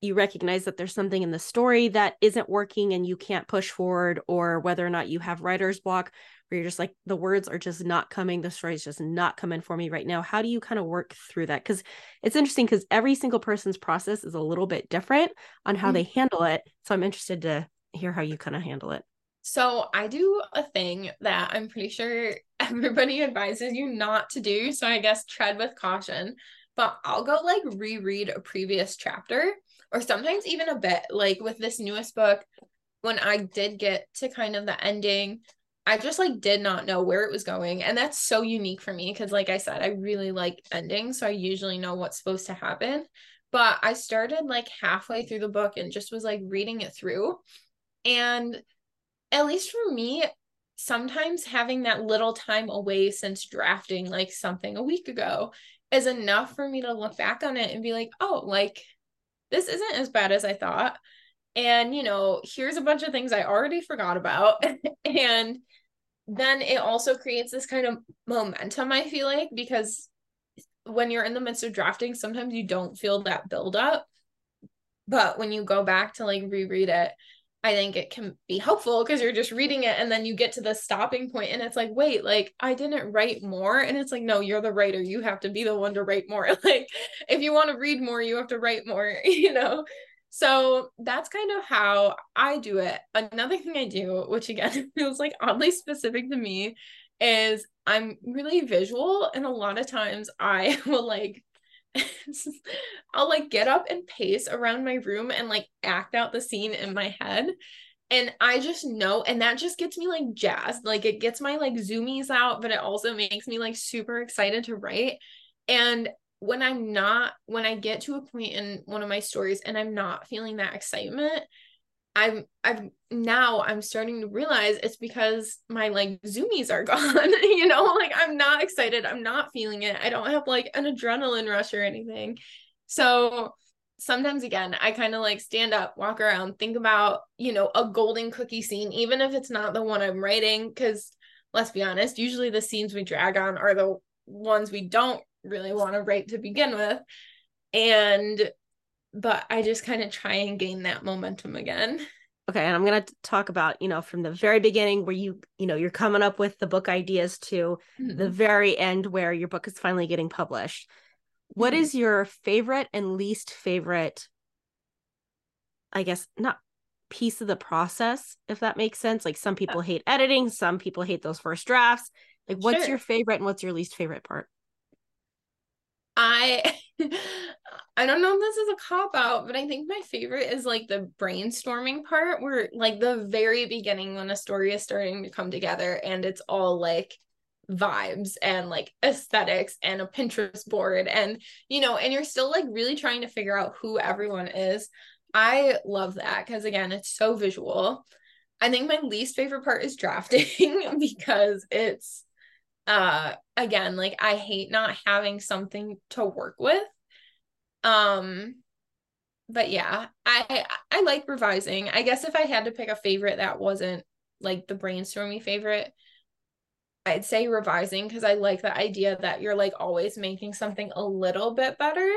you recognize that there's something in the story that isn't working and you can't push forward or whether or not you have writer's block where you're just like the words are just not coming the story's just not coming for me right now how do you kind of work through that because it's interesting because every single person's process is a little bit different on how mm-hmm. they handle it so i'm interested to hear how you kind of handle it so i do a thing that i'm pretty sure everybody advises you not to do so i guess tread with caution but i'll go like reread a previous chapter or sometimes even a bit. Like with this newest book, when I did get to kind of the ending, I just like did not know where it was going. And that's so unique for me because, like I said, I really like endings. So I usually know what's supposed to happen. But I started like halfway through the book and just was like reading it through. And at least for me, sometimes having that little time away since drafting like something a week ago is enough for me to look back on it and be like, oh, like this isn't as bad as I thought. And, you know, here's a bunch of things I already forgot about. and then it also creates this kind of momentum, I feel like, because when you're in the midst of drafting, sometimes you don't feel that build up. But when you go back to like reread it, I think it can be helpful because you're just reading it and then you get to the stopping point and it's like, wait, like I didn't write more. And it's like, no, you're the writer. You have to be the one to write more. Like if you want to read more, you have to write more, you know? So that's kind of how I do it. Another thing I do, which again feels like oddly specific to me, is I'm really visual. And a lot of times I will like I'll like get up and pace around my room and like act out the scene in my head. And I just know, and that just gets me like jazzed. Like it gets my like zoomies out, but it also makes me like super excited to write. And when I'm not, when I get to a point in one of my stories and I'm not feeling that excitement, I'm I'm now I'm starting to realize it's because my like zoomies are gone. you know, like I'm not excited. I'm not feeling it. I don't have like an adrenaline rush or anything. So sometimes again, I kind of like stand up, walk around, think about, you know, a golden cookie scene, even if it's not the one I'm writing. Cause let's be honest, usually the scenes we drag on are the ones we don't really want to write to begin with. And but I just kind of try and gain that momentum again. Okay, and I'm going to talk about, you know, from the very beginning where you, you know, you're coming up with the book ideas to mm-hmm. the very end where your book is finally getting published. What mm-hmm. is your favorite and least favorite I guess not piece of the process if that makes sense? Like some people hate editing, some people hate those first drafts. Like what's sure. your favorite and what's your least favorite part? I I don't know if this is a cop out, but I think my favorite is like the brainstorming part where like the very beginning when a story is starting to come together and it's all like vibes and like aesthetics and a Pinterest board and you know and you're still like really trying to figure out who everyone is. I love that cuz again, it's so visual. I think my least favorite part is drafting because it's uh again like i hate not having something to work with. Um but yeah i i like revising. I guess if i had to pick a favorite that wasn't like the brainstorming favorite i'd say revising because i like the idea that you're like always making something a little bit better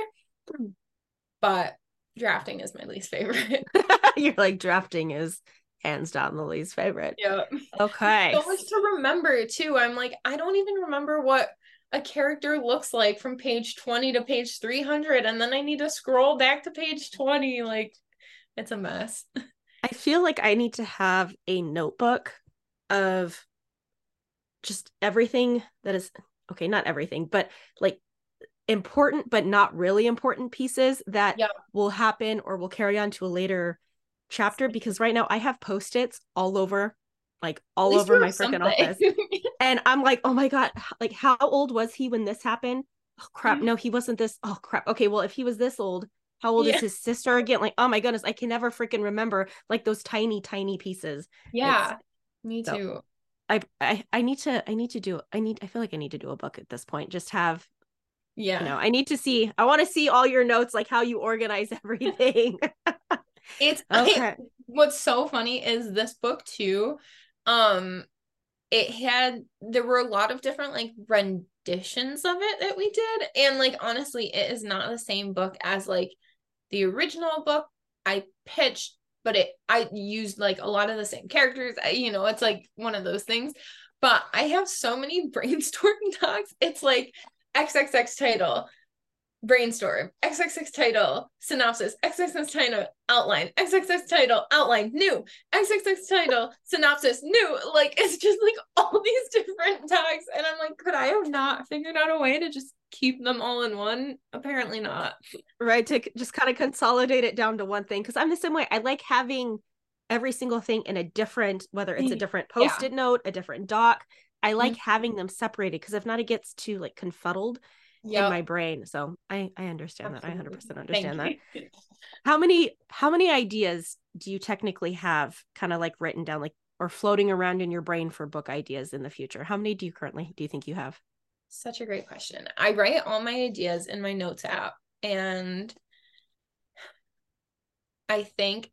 but drafting is my least favorite. You're like drafting is hands down the least favorite. Yeah. Okay. So much to remember too. I'm like, I don't even remember what a character looks like from page 20 to page 300 and then I need to scroll back to page 20 like it's a mess. I feel like I need to have a notebook of just everything that is okay, not everything, but like important but not really important pieces that yeah. will happen or will carry on to a later chapter because right now I have post-its all over like all over my freaking office. and I'm like, "Oh my god, like how old was he when this happened?" Oh crap, mm-hmm. no, he wasn't this. Oh crap. Okay, well, if he was this old, how old yeah. is his sister again? Like, oh my goodness, I can never freaking remember like those tiny tiny pieces. Yeah. It's, me so, too. I, I I need to I need to do I need I feel like I need to do a book at this point. Just have yeah. You know, I need to see I want to see all your notes like how you organize everything. It's okay. what's so funny is this book too. Um, it had there were a lot of different like renditions of it that we did, and like honestly, it is not the same book as like the original book I pitched, but it I used like a lot of the same characters. I, you know, it's like one of those things. But I have so many brainstorming talks. It's like XXX title, brainstorm, XXX title, synopsis, XXX title, outline, XXX title, outline, new, XXX title, synopsis, new. Like it's just like all these different tags. And I'm like, could I have not figured out a way to just keep them all in one? Apparently not. Right. To just kind of consolidate it down to one thing. Cause I'm the same way. I like having every single thing in a different whether it's a different post-it note a different doc i like Mhm. having them separated because if not it gets too like confuddled Yep. in my brain so i i understand that i 100% Absolutely. understand that Thank you. how many how many ideas do you technically have kind of like written down like or floating around in your brain for book ideas in the future how many do you currently do you think you have Such a great question. I write all my ideas in my notes app, and I think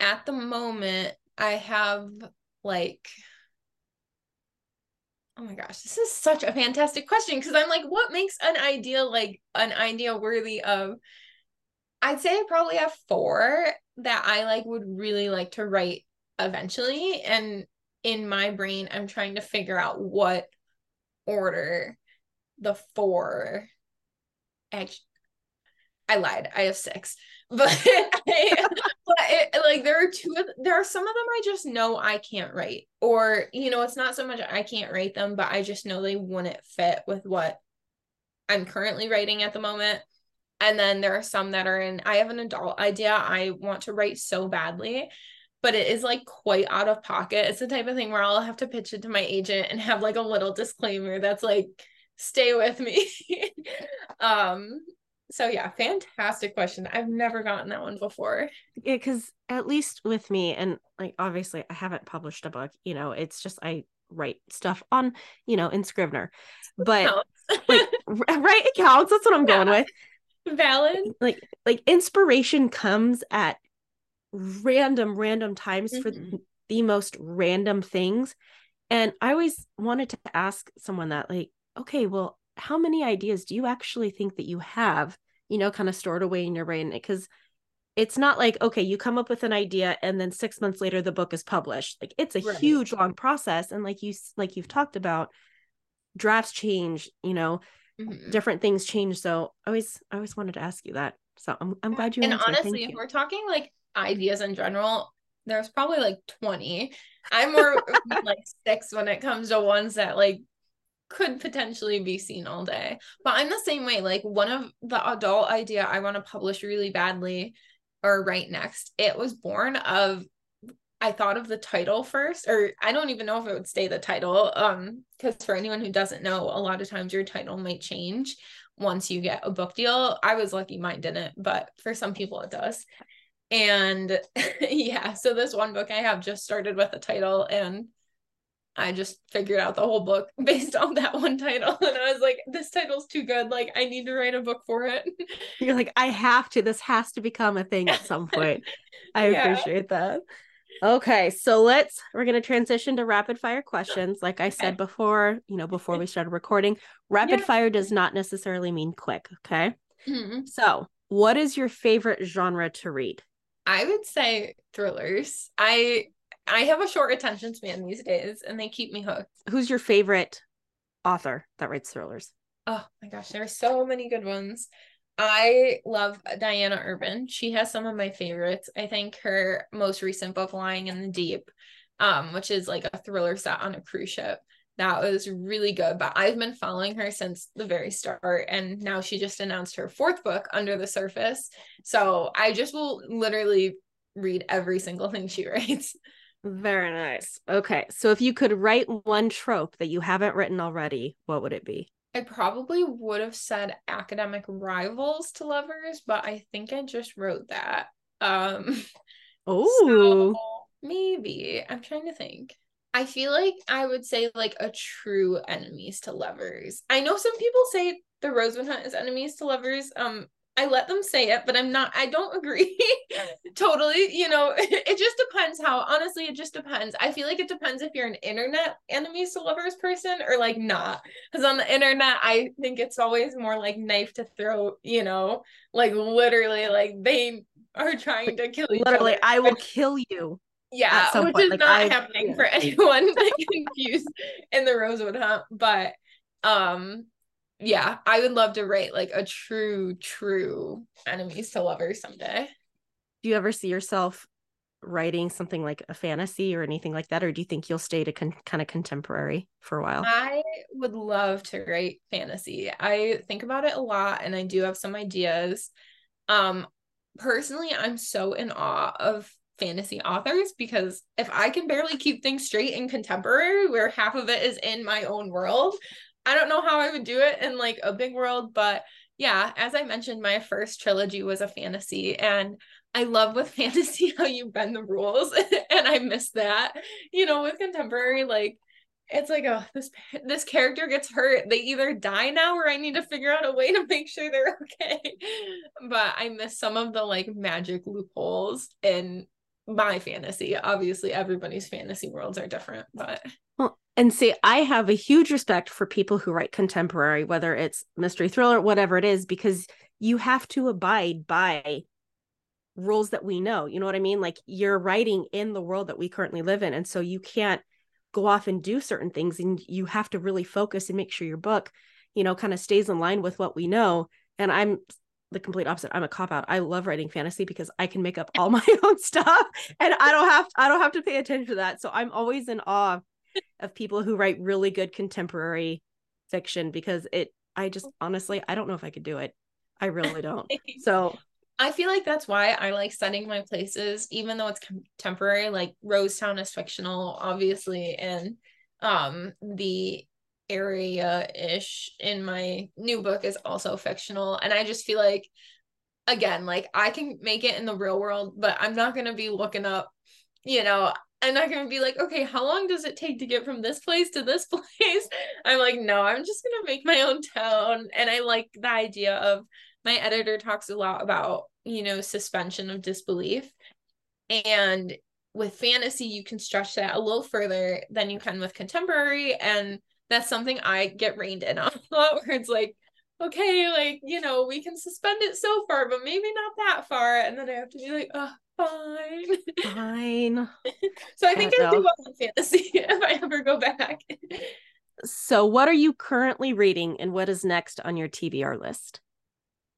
at the moment I have like, oh my gosh, this is such a fantastic question because I'm like, what makes an idea like an idea worthy of? I'd say I probably have four that I like would really like to write eventually, and in my brain, I'm trying to figure out what order the four I lied. I have six. But I, but it, like there are two of there are some of them I just know I can't write. Or, you know, it's not so much I can't write them, but I just know they wouldn't fit with what I'm currently writing at the moment. And then there are some that are in I have an adult idea I want to write so badly, but it is like quite out of pocket. It's the type of thing where I'll have to pitch it to my agent and have like a little disclaimer that's like stay with me. um so yeah, fantastic question. I've never gotten that one before. yeah because at least with me and like obviously i haven't published a book you know it's just i write stuff on you know in scrivener but like right it counts that's what i'm going Yeah. with Valid. like like inspiration comes at random random times for Mhm. the most random things and i always wanted to ask someone that like okay well how many ideas do you actually think that you have you know kind of stored away in your brain because it's not like okay you come up with an idea and then 6 months later the book is published like it's a Right. huge long process and like you like you've talked about drafts change you know Mhm. different things change so i always i always wanted to ask you that so i'm, I'm glad you and answered. Thank honestly, if you. we're talking like ideas in general, there's probably like 20. I'm more like six when it comes to ones that like could potentially be seen all day. But I'm the same way. Like one of the adult idea I want to publish really badly or write next, it was born of I thought of the title first, or I don't even know if it would stay the title. Um, because for anyone who doesn't know, a lot of times your title might change once you get a book deal. I was lucky mine didn't, but for some people it does. And yeah, so this one book I have just started with a title and I just figured out the whole book based on that one title. And I was like, this title's too good. Like, I need to write a book for it. you're like i have to this has to become a thing at some point i Yeah. appreciate that okay so let's we're going to transition to rapid fire questions like i said before you know before we started recording rapid Yeah. fire does not necessarily mean quick okay Mhm. so what is your favorite genre to read I would say thrillers. I I have a short attention span these days and they keep me hooked. who's your favorite author that writes thrillers Oh my gosh, there are so many good ones. I love Diana Urban. She has some of my favorites. I think her most recent book, Lying in the Deep, um, which is like a thriller set on a cruise ship. That was really good. But I've been following her since the very start. And now she just announced her fourth book, Under the Surface. So I just will literally read every single thing she writes. Very nice okay so if you could write one trope that you haven't written already what would it be I probably would have said academic rivals to lovers, but I think I just wrote that. Um oh so maybe I'm trying to think. I feel like I would say like a true enemies to lovers. I know some people say the Rosewood Hunt is enemies to lovers. Um I let them say it, but I'm not I don't agree totally. You know, it just depends how honestly it just depends. I feel like it depends if you're an internet enemies to lovers person or like not. Because on the internet, I think it's always more like knife to throat, you know, like literally like they are trying to kill you. literally other. i will kill you Yeah, which point, is like, not I- happening yeah. for anyone confused in the Rosewood Hunt. But um yeah, I would love to write like a true, true enemies to lovers someday. do you ever see yourself writing something like a fantasy or anything like that or do you think you'll stay to con- kind of contemporary for a while I would love to write fantasy. I think about it a lot and I do have some ideas. Um personally, I'm so in awe of fantasy authors because if I can barely keep things straight in contemporary where half of it is in my own world, I don't know how I would do it in like a big world, but yeah, as I mentioned, my first trilogy was a fantasy and I love with fantasy how you bend the rules and I miss that. You know, with contemporary like it's like oh this this character gets hurt they either die now or i need to figure out a way to make sure they're okay but i miss some of the like magic loopholes in my fantasy. Obviously everybody's fantasy worlds are different but well and see i have a huge respect for people who write contemporary whether it's mystery thriller whatever it is because you have to abide by rules that we know. You know what i mean? Like you're writing in the world that we currently live in and so you can't go off and do certain things and you have to really focus and make sure your book you know kind of stays in line with what we know. And i'm the complete opposite. I'm a cop out. I love writing fantasy because i can make up all my own stuff and i don't have i don't have to pay attention to that. So i'm always in awe of people who write really good contemporary fiction because it i just honestly i don't know if i could do it. I really don't. So I feel like that's why I like setting my places, even though it's contemporary. Like Rosetown is fictional, obviously, and um the area ish in my new book is also fictional. And I just feel like, again, like I can make it in the real world, but I'm not gonna be looking up, you know. I'm not gonna be like, okay, how long does it take to get from this place to this place? I'm like, no, I'm just gonna make my own town. And I like the idea of my editor talks a lot about, you know, suspension of disbelief. And with fantasy, you can stretch that a little further than you can with contemporary. And that's something I get reined in on a lot where it's like, okay, like, you know, we can suspend it so far, but maybe not that far. And then I have to be like, oh, fine. Fine. so I think I do well in fantasy if I ever go back. so what are you currently reading and what is next on your TBR list?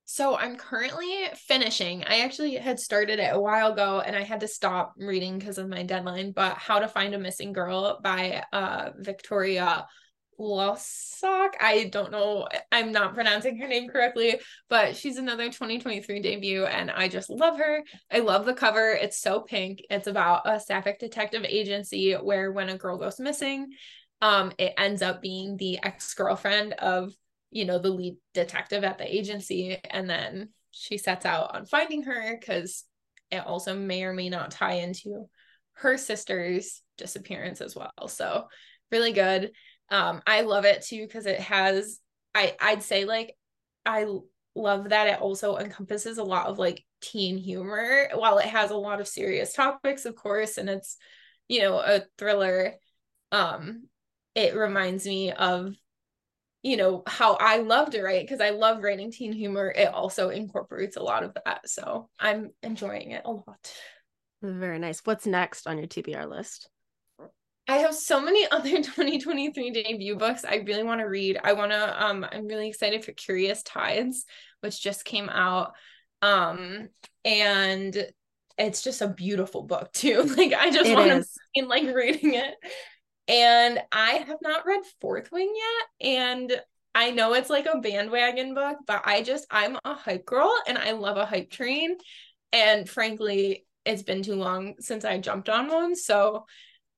So I'm currently finishing. I actually had started it a while ago and I had to stop reading because of my deadline, but How to Find a Missing Girl by uh Victoria Wlosok. I don't know. I'm not pronouncing her name correctly, but she's another 2023 debut and I just love her. I love the cover. It's so pink. It's about a sapphic detective agency where when a girl goes missing, um it ends up being the ex-girlfriend of you know, the lead detective at the agency. And then she sets out on finding her because it also may or may not tie into her sister's disappearance as well. So really good. Um, I love it too because it has I I'd say like I love that it also encompasses a lot of like teen humor while it has a lot of serious topics, of course, and it's you know a thriller. Um, it reminds me of you know how I love to write because I love writing teen humor. It also incorporates a lot of that, so I'm enjoying it a lot. Very nice. What's next on your TBR list? I have so many other 2023 debut books I really want to read. I want to um I'm really excited for Curious Tides, which just came out. Um and it's just a beautiful book too. Like I just want to like reading it. And I have not read Fourth Wing yet. And I know it's like a bandwagon book, but I just, I'm a hype girl and I love a hype train. And frankly, it's been too long since I jumped on one. So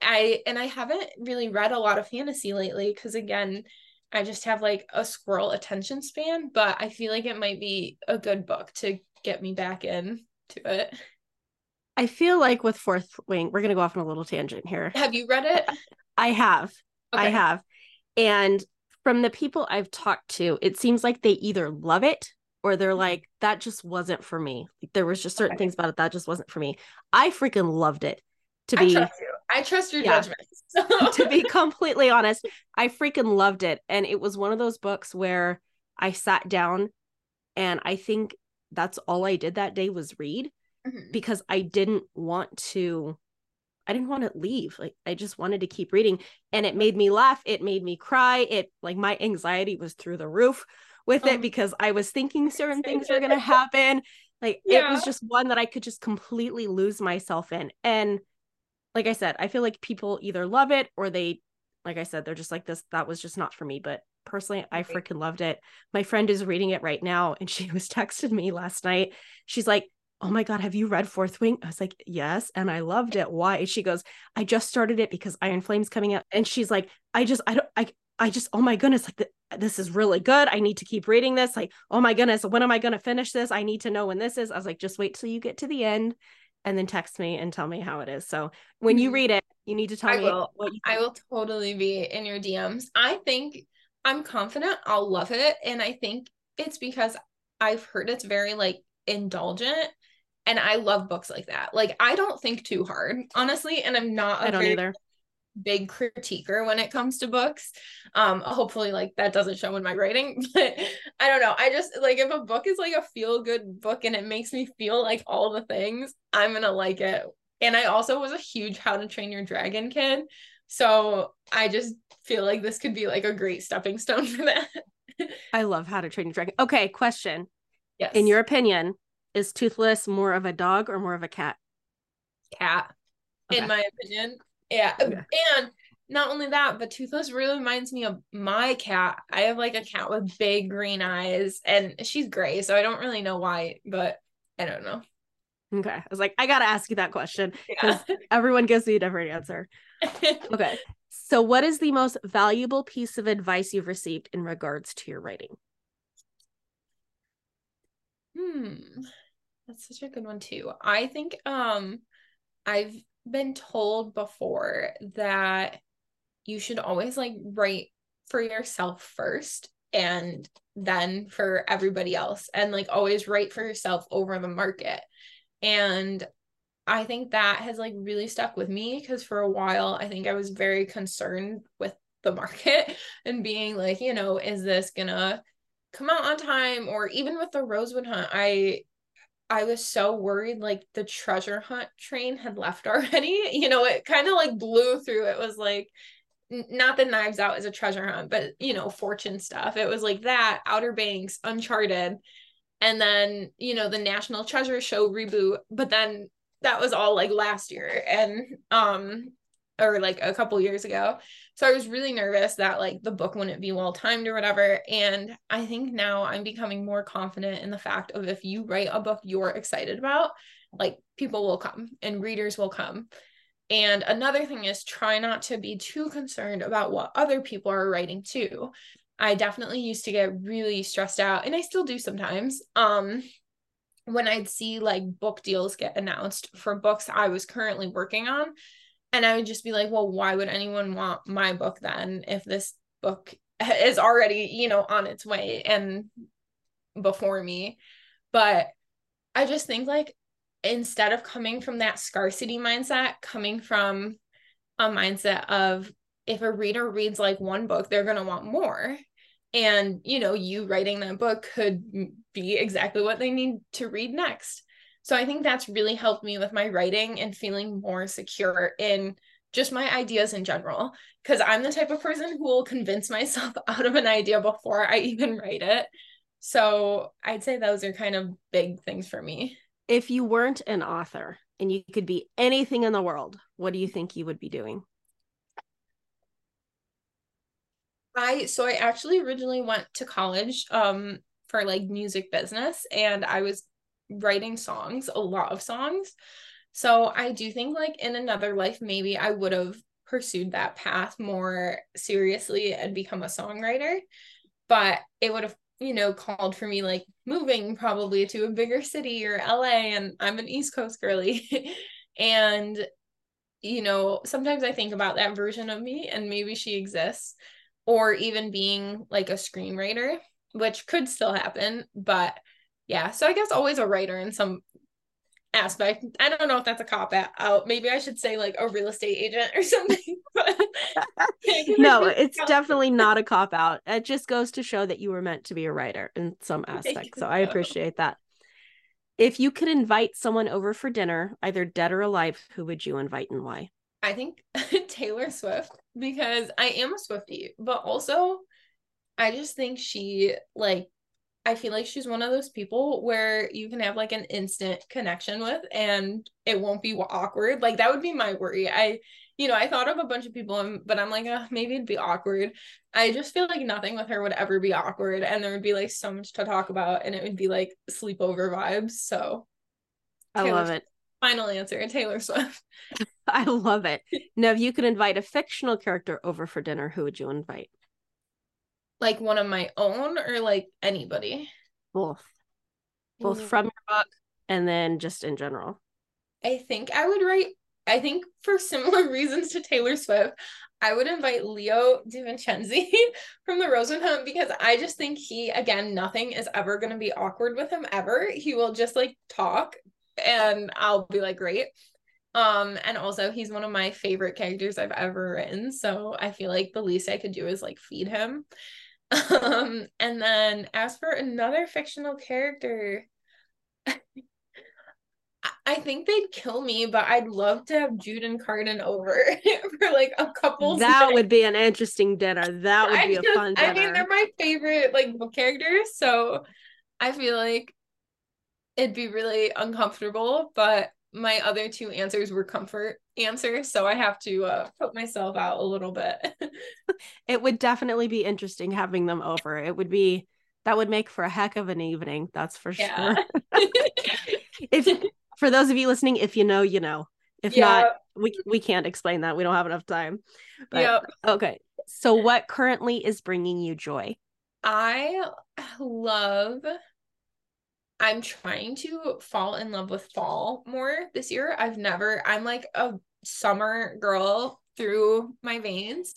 I, and I haven't really read a lot of fantasy lately because again, I just have like a squirrel attention span, but I feel like it might be a good book to get me back in to it. I feel like with Fourth Wing, we're going to go off on a little tangent here. Have you read it? I have. Okay. I have. And from the people I've talked to, it seems like they either love it or they're mm-hmm. like, that just wasn't for me. There was just certain okay. things about it that just wasn't for me. I freaking loved it. To be, I trust you. I trust your yeah, judgment. So. to be completely honest, I freaking loved it. And it was one of those books where I sat down and I think that's all I did that day was read mm-hmm. because I didn't want to I didn't want to leave. Like I just wanted to keep reading and it made me laugh. It made me cry. It like my anxiety was through the roof with it oh. because I was thinking certain things were going to happen. Like yeah. it was just one that I could just completely lose myself in. And like I said, I feel like people either love it or they like I said they're just like this that was just not for me, but personally I freaking loved it. My friend is reading it right now and she was texting me last night. She's like oh my god have you read fourth wing? I was like yes and i loved it. Why? She goes i just started it because iron flames coming out. And she's like i just i don't i i just oh my goodness like the, this is really good. I need to keep reading this. Like oh my goodness when am i going to finish this? I need to know when this is. I was like just wait till you get to the end and then text me and tell me how it is. So when mm-hmm. you read it you need to tell I me will. i will totally be in your dms i think i'm confident. I'll love it. And i think it's because i've heard it's very like indulgent. And I love books like that. Like I don't think too hard, honestly, and I'm not I don't either big critiquer when it comes to books. Um hopefully like that doesn't show in my writing, but I don't know. I just like if a book is like a feel good book and it makes me feel like all the things, I'm going to like it. And I also was a huge How to Train Your Dragon kid. So I just feel like this could be like a great stepping stone for that. I love How to Train Your Dragon. Okay, question. Yes. In your opinion, is Toothless more of a dog or more of a cat? Cat, okay. in my opinion. Yeah. And not only that, but Toothless really reminds me of my cat. I have like a cat with big green eyes and she's gray, so I don't really know why, but I don't know. Okay. I was like, I gotta ask you that question because yeah. everyone gives me a different answer. okay. So what is the most valuable piece of advice you've received in regards to your writing? Hmm. That's such a good one too. I think um I've been told before that you should always like write for yourself first and then for everybody else and like always write for yourself over the market. And I think that has like really stuck with me because for a while I think I was very concerned with the market and being like, you know, is this gonna come out on time or even with the rosewood hunt i i was so worried like the treasure hunt train had left already you know it kind of like blew through. It was like not the knives out as a treasure hunt but you know fortune stuff. It was like that outer banks uncharted and then you know the national treasure show reboot but then that was all like last year. And um or like a couple years ago. So I was really nervous that like the book wouldn't be well timed or whatever. And I think now I'm becoming more confident in the fact of if you write a book you're excited about, like people will come and readers will come. And another thing is try not to be too concerned about what other people are writing too. I definitely used to get really stressed out and I still do sometimes. Um when I'd see like book deals get announced for books I was currently working on and I would just be like, well, why would anyone want my book then if this book is already, you know, on its way and before me? But I just think like instead of coming from that scarcity mindset, coming from a mindset of if a reader reads like one book, they're going to want more. And, you know, you writing that book could be exactly what they need to read next. So I think that's really helped me with my writing and feeling more secure in just my ideas in general. Because I'm the type of person who will convince myself out of an idea before I even write it. So I'd say those are kind of big things for me. If you weren't an author and you could be anything in the world, what do you think you would be doing? I so I actually originally went to college um for like music business and I was writing songs, a lot of songs. So I do think like in another life, maybe I would have pursued that path more seriously and become a songwriter. But it would have, you know, called for me like moving probably to a bigger city or LA. And I'm an East Coast girly. and, you know, sometimes I think about that version of me and maybe she exists, or even being like a screenwriter, which could still happen. But yeah so i guess always a writer in some aspect. I don't know if that's a cop out. Oh, maybe i should say like a real estate agent or something no it's definitely not a cop out. It just goes to show that you were meant to be a writer in some aspect so i appreciate that. If you could invite someone over for dinner either dead or alive who would you invite and why? I think taylor swift because i am a swiftie but also i just think she like I feel like she's one of those people where you can have like an instant connection with and it won't be awkward. Like that would be my worry. I, you know, I thought of a bunch of people, but I'm like, oh, maybe it'd be awkward. I just feel like nothing with her would ever be awkward and there would be like so much to talk about and it would be like sleepover vibes. So I Taylor love it. Final answer, Taylor Swift. I love it. Now, if you could invite a fictional character over for dinner, who would you invite? Like one of my own or like anybody? Both. Both from your book and then just in general. I think I would write, I think for similar reasons to Taylor Swift, I would invite Leo DiVincenzi from the Rosewood Hunt because I just think he, again, nothing is ever going to be awkward with him ever. He will just like talk and I'll be like, great. Um, and also he's one of my favorite characters I've ever written. So I feel like the least I could do is like feed him. Um, and then as for another fictional character, I think they'd kill me, but I'd love to have Jude and Cardan over for like a couple. That would be an interesting dinner. That would I be a just- fun dinner. I mean, they're my favorite like book characters, so I feel like it'd be really uncomfortable. But my other two answers were comfort answers, so I have to uh, put myself out a little bit. it would definitely be interesting having them over. It would be that would make for a heck of an evening, that's for Yeah. sure. if for those of you listening, if you know, you know. If not, we we can't explain that. We don't have enough time. But Yep. okay. So what currently is bringing you joy? I love I'm trying to fall in love with fall more this year. I've never I'm like a summer girl through my veins.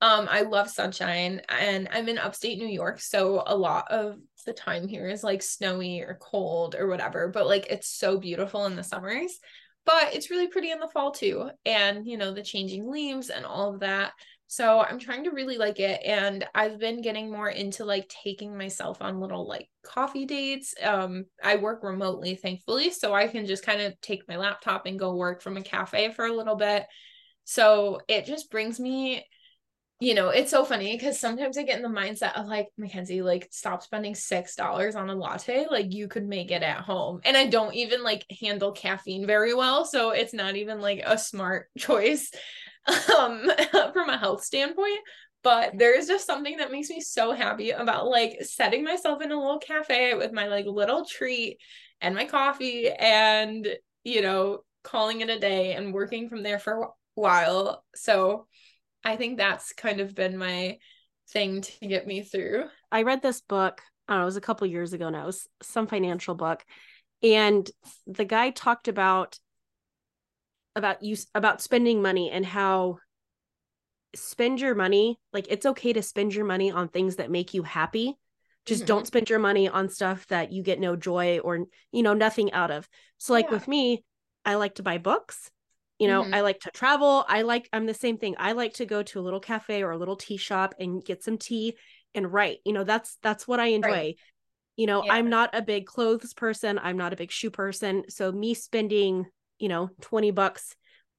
Um I love sunshine and I'm in upstate New York, so a lot of the time here is like snowy or cold or whatever, but like it's so beautiful in the summers. But it's really pretty in the fall too. And you know, the changing leaves and all of that. So I'm trying to really like it. And I've been getting more into like taking myself on little like coffee dates. Um, I work remotely, thankfully. So I can just kind of take my laptop and go work from a cafe for a little bit. So it just brings me, you know, it's so funny because sometimes I get in the mindset of like, Mackenzie, like stop spending six dollars on a latte. Like you could make it at home. And I don't even like handle caffeine very well. So it's not even like a smart choice um from a health standpoint but there is just something that makes me so happy about like setting myself in a little cafe with my like little treat and my coffee and you know calling it a day and working from there for a while so i think that's kind of been my thing to get me through I read this book, I don't know, it was a couple years ago now. It was some financial book. And the guy talked about about use about spending money and how spend your money, like it's okay to spend your money on things that make you happy. Just Mhm. don't spend your money on stuff that you get no joy or you know nothing out of. So like Yeah. with me, I like to buy books. You know, Mhm. I like to travel. I like I'm the same thing. I like to go to a little cafe or a little tea shop and get some tea and write. You know, that's that's what I enjoy. Right. You know, Yeah. I'm not a big clothes person. I'm not a big shoe person. So me spending, you know, 20 bucks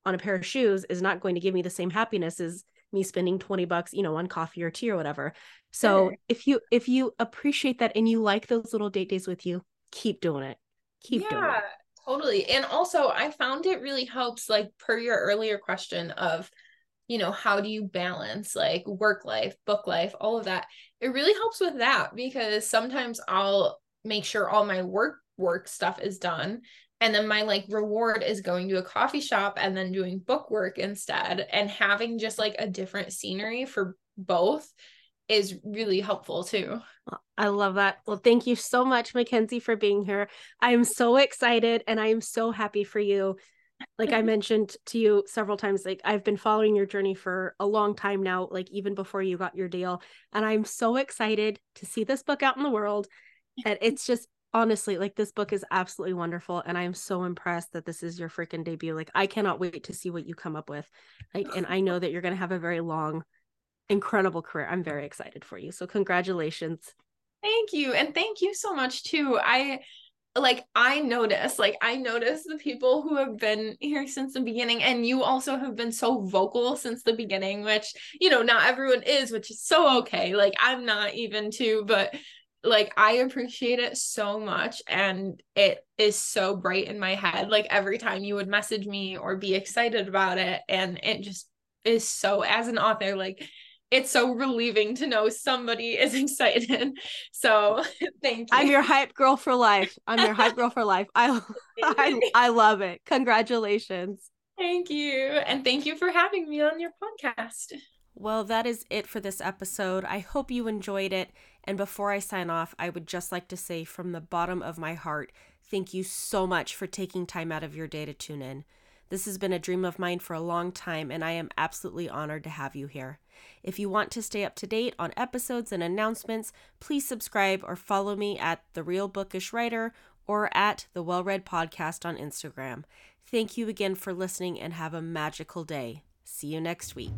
on a pair of shoes is not going to give me the same happiness as me spending 20 bucks, you know, on coffee or tea or whatever. So Sure. if you if you appreciate that and you like those little date days with you, keep doing it. Keep doing it. Yeah, totally and also i found it really helps like per your earlier question of you know how do you balance like work life book life all of that it really helps with that because sometimes i'll make sure all my work work stuff is done and then my like reward is going to a coffee shop and then doing book work instead and having just like a different scenery for both is really helpful too I love that. Well, thank you so much, Mackenzie, for being here. I am so excited and I am so happy for you. Like I mentioned to you several times, like I've been following your journey for a long time now, like even before you got your deal. And I'm so excited to see this book out in the world. And it's just honestly like this book is absolutely wonderful. And I'm so impressed that this is your freaking debut. Like I cannot wait to see what you come up with. Like, and I know that you're going to have a very long, incredible career. I'm very excited for you. So congratulations. Thank you. And thank you so much too. I like I notice, like I notice the people who have been here since the beginning and you also have been so vocal since the beginning, which, you know, not everyone is, which is so okay. Like I'm not even too, but like I appreciate it so much and it is so bright in my head like every time you would message me or be excited about it and it just is so as an author like it's so relieving to know somebody is excited. So thank you. I'm your hype girl for life. I'm your hype girl for life. I I, I love it. Congratulations. Thank you. And thank you for having me on your podcast. Well, that is it for this episode. I hope you enjoyed it. And before I sign off, I would just like to say from the bottom of my heart, thank you so much for taking time out of your day to tune in. This has been a dream of mine for a long time, and I am absolutely honored to have you here. If you want to stay up to date on episodes and announcements, please subscribe or follow me at The Real Bookish Writer or at The Well Read Podcast on Instagram. Thank you again for listening and have a magical day. See you next week.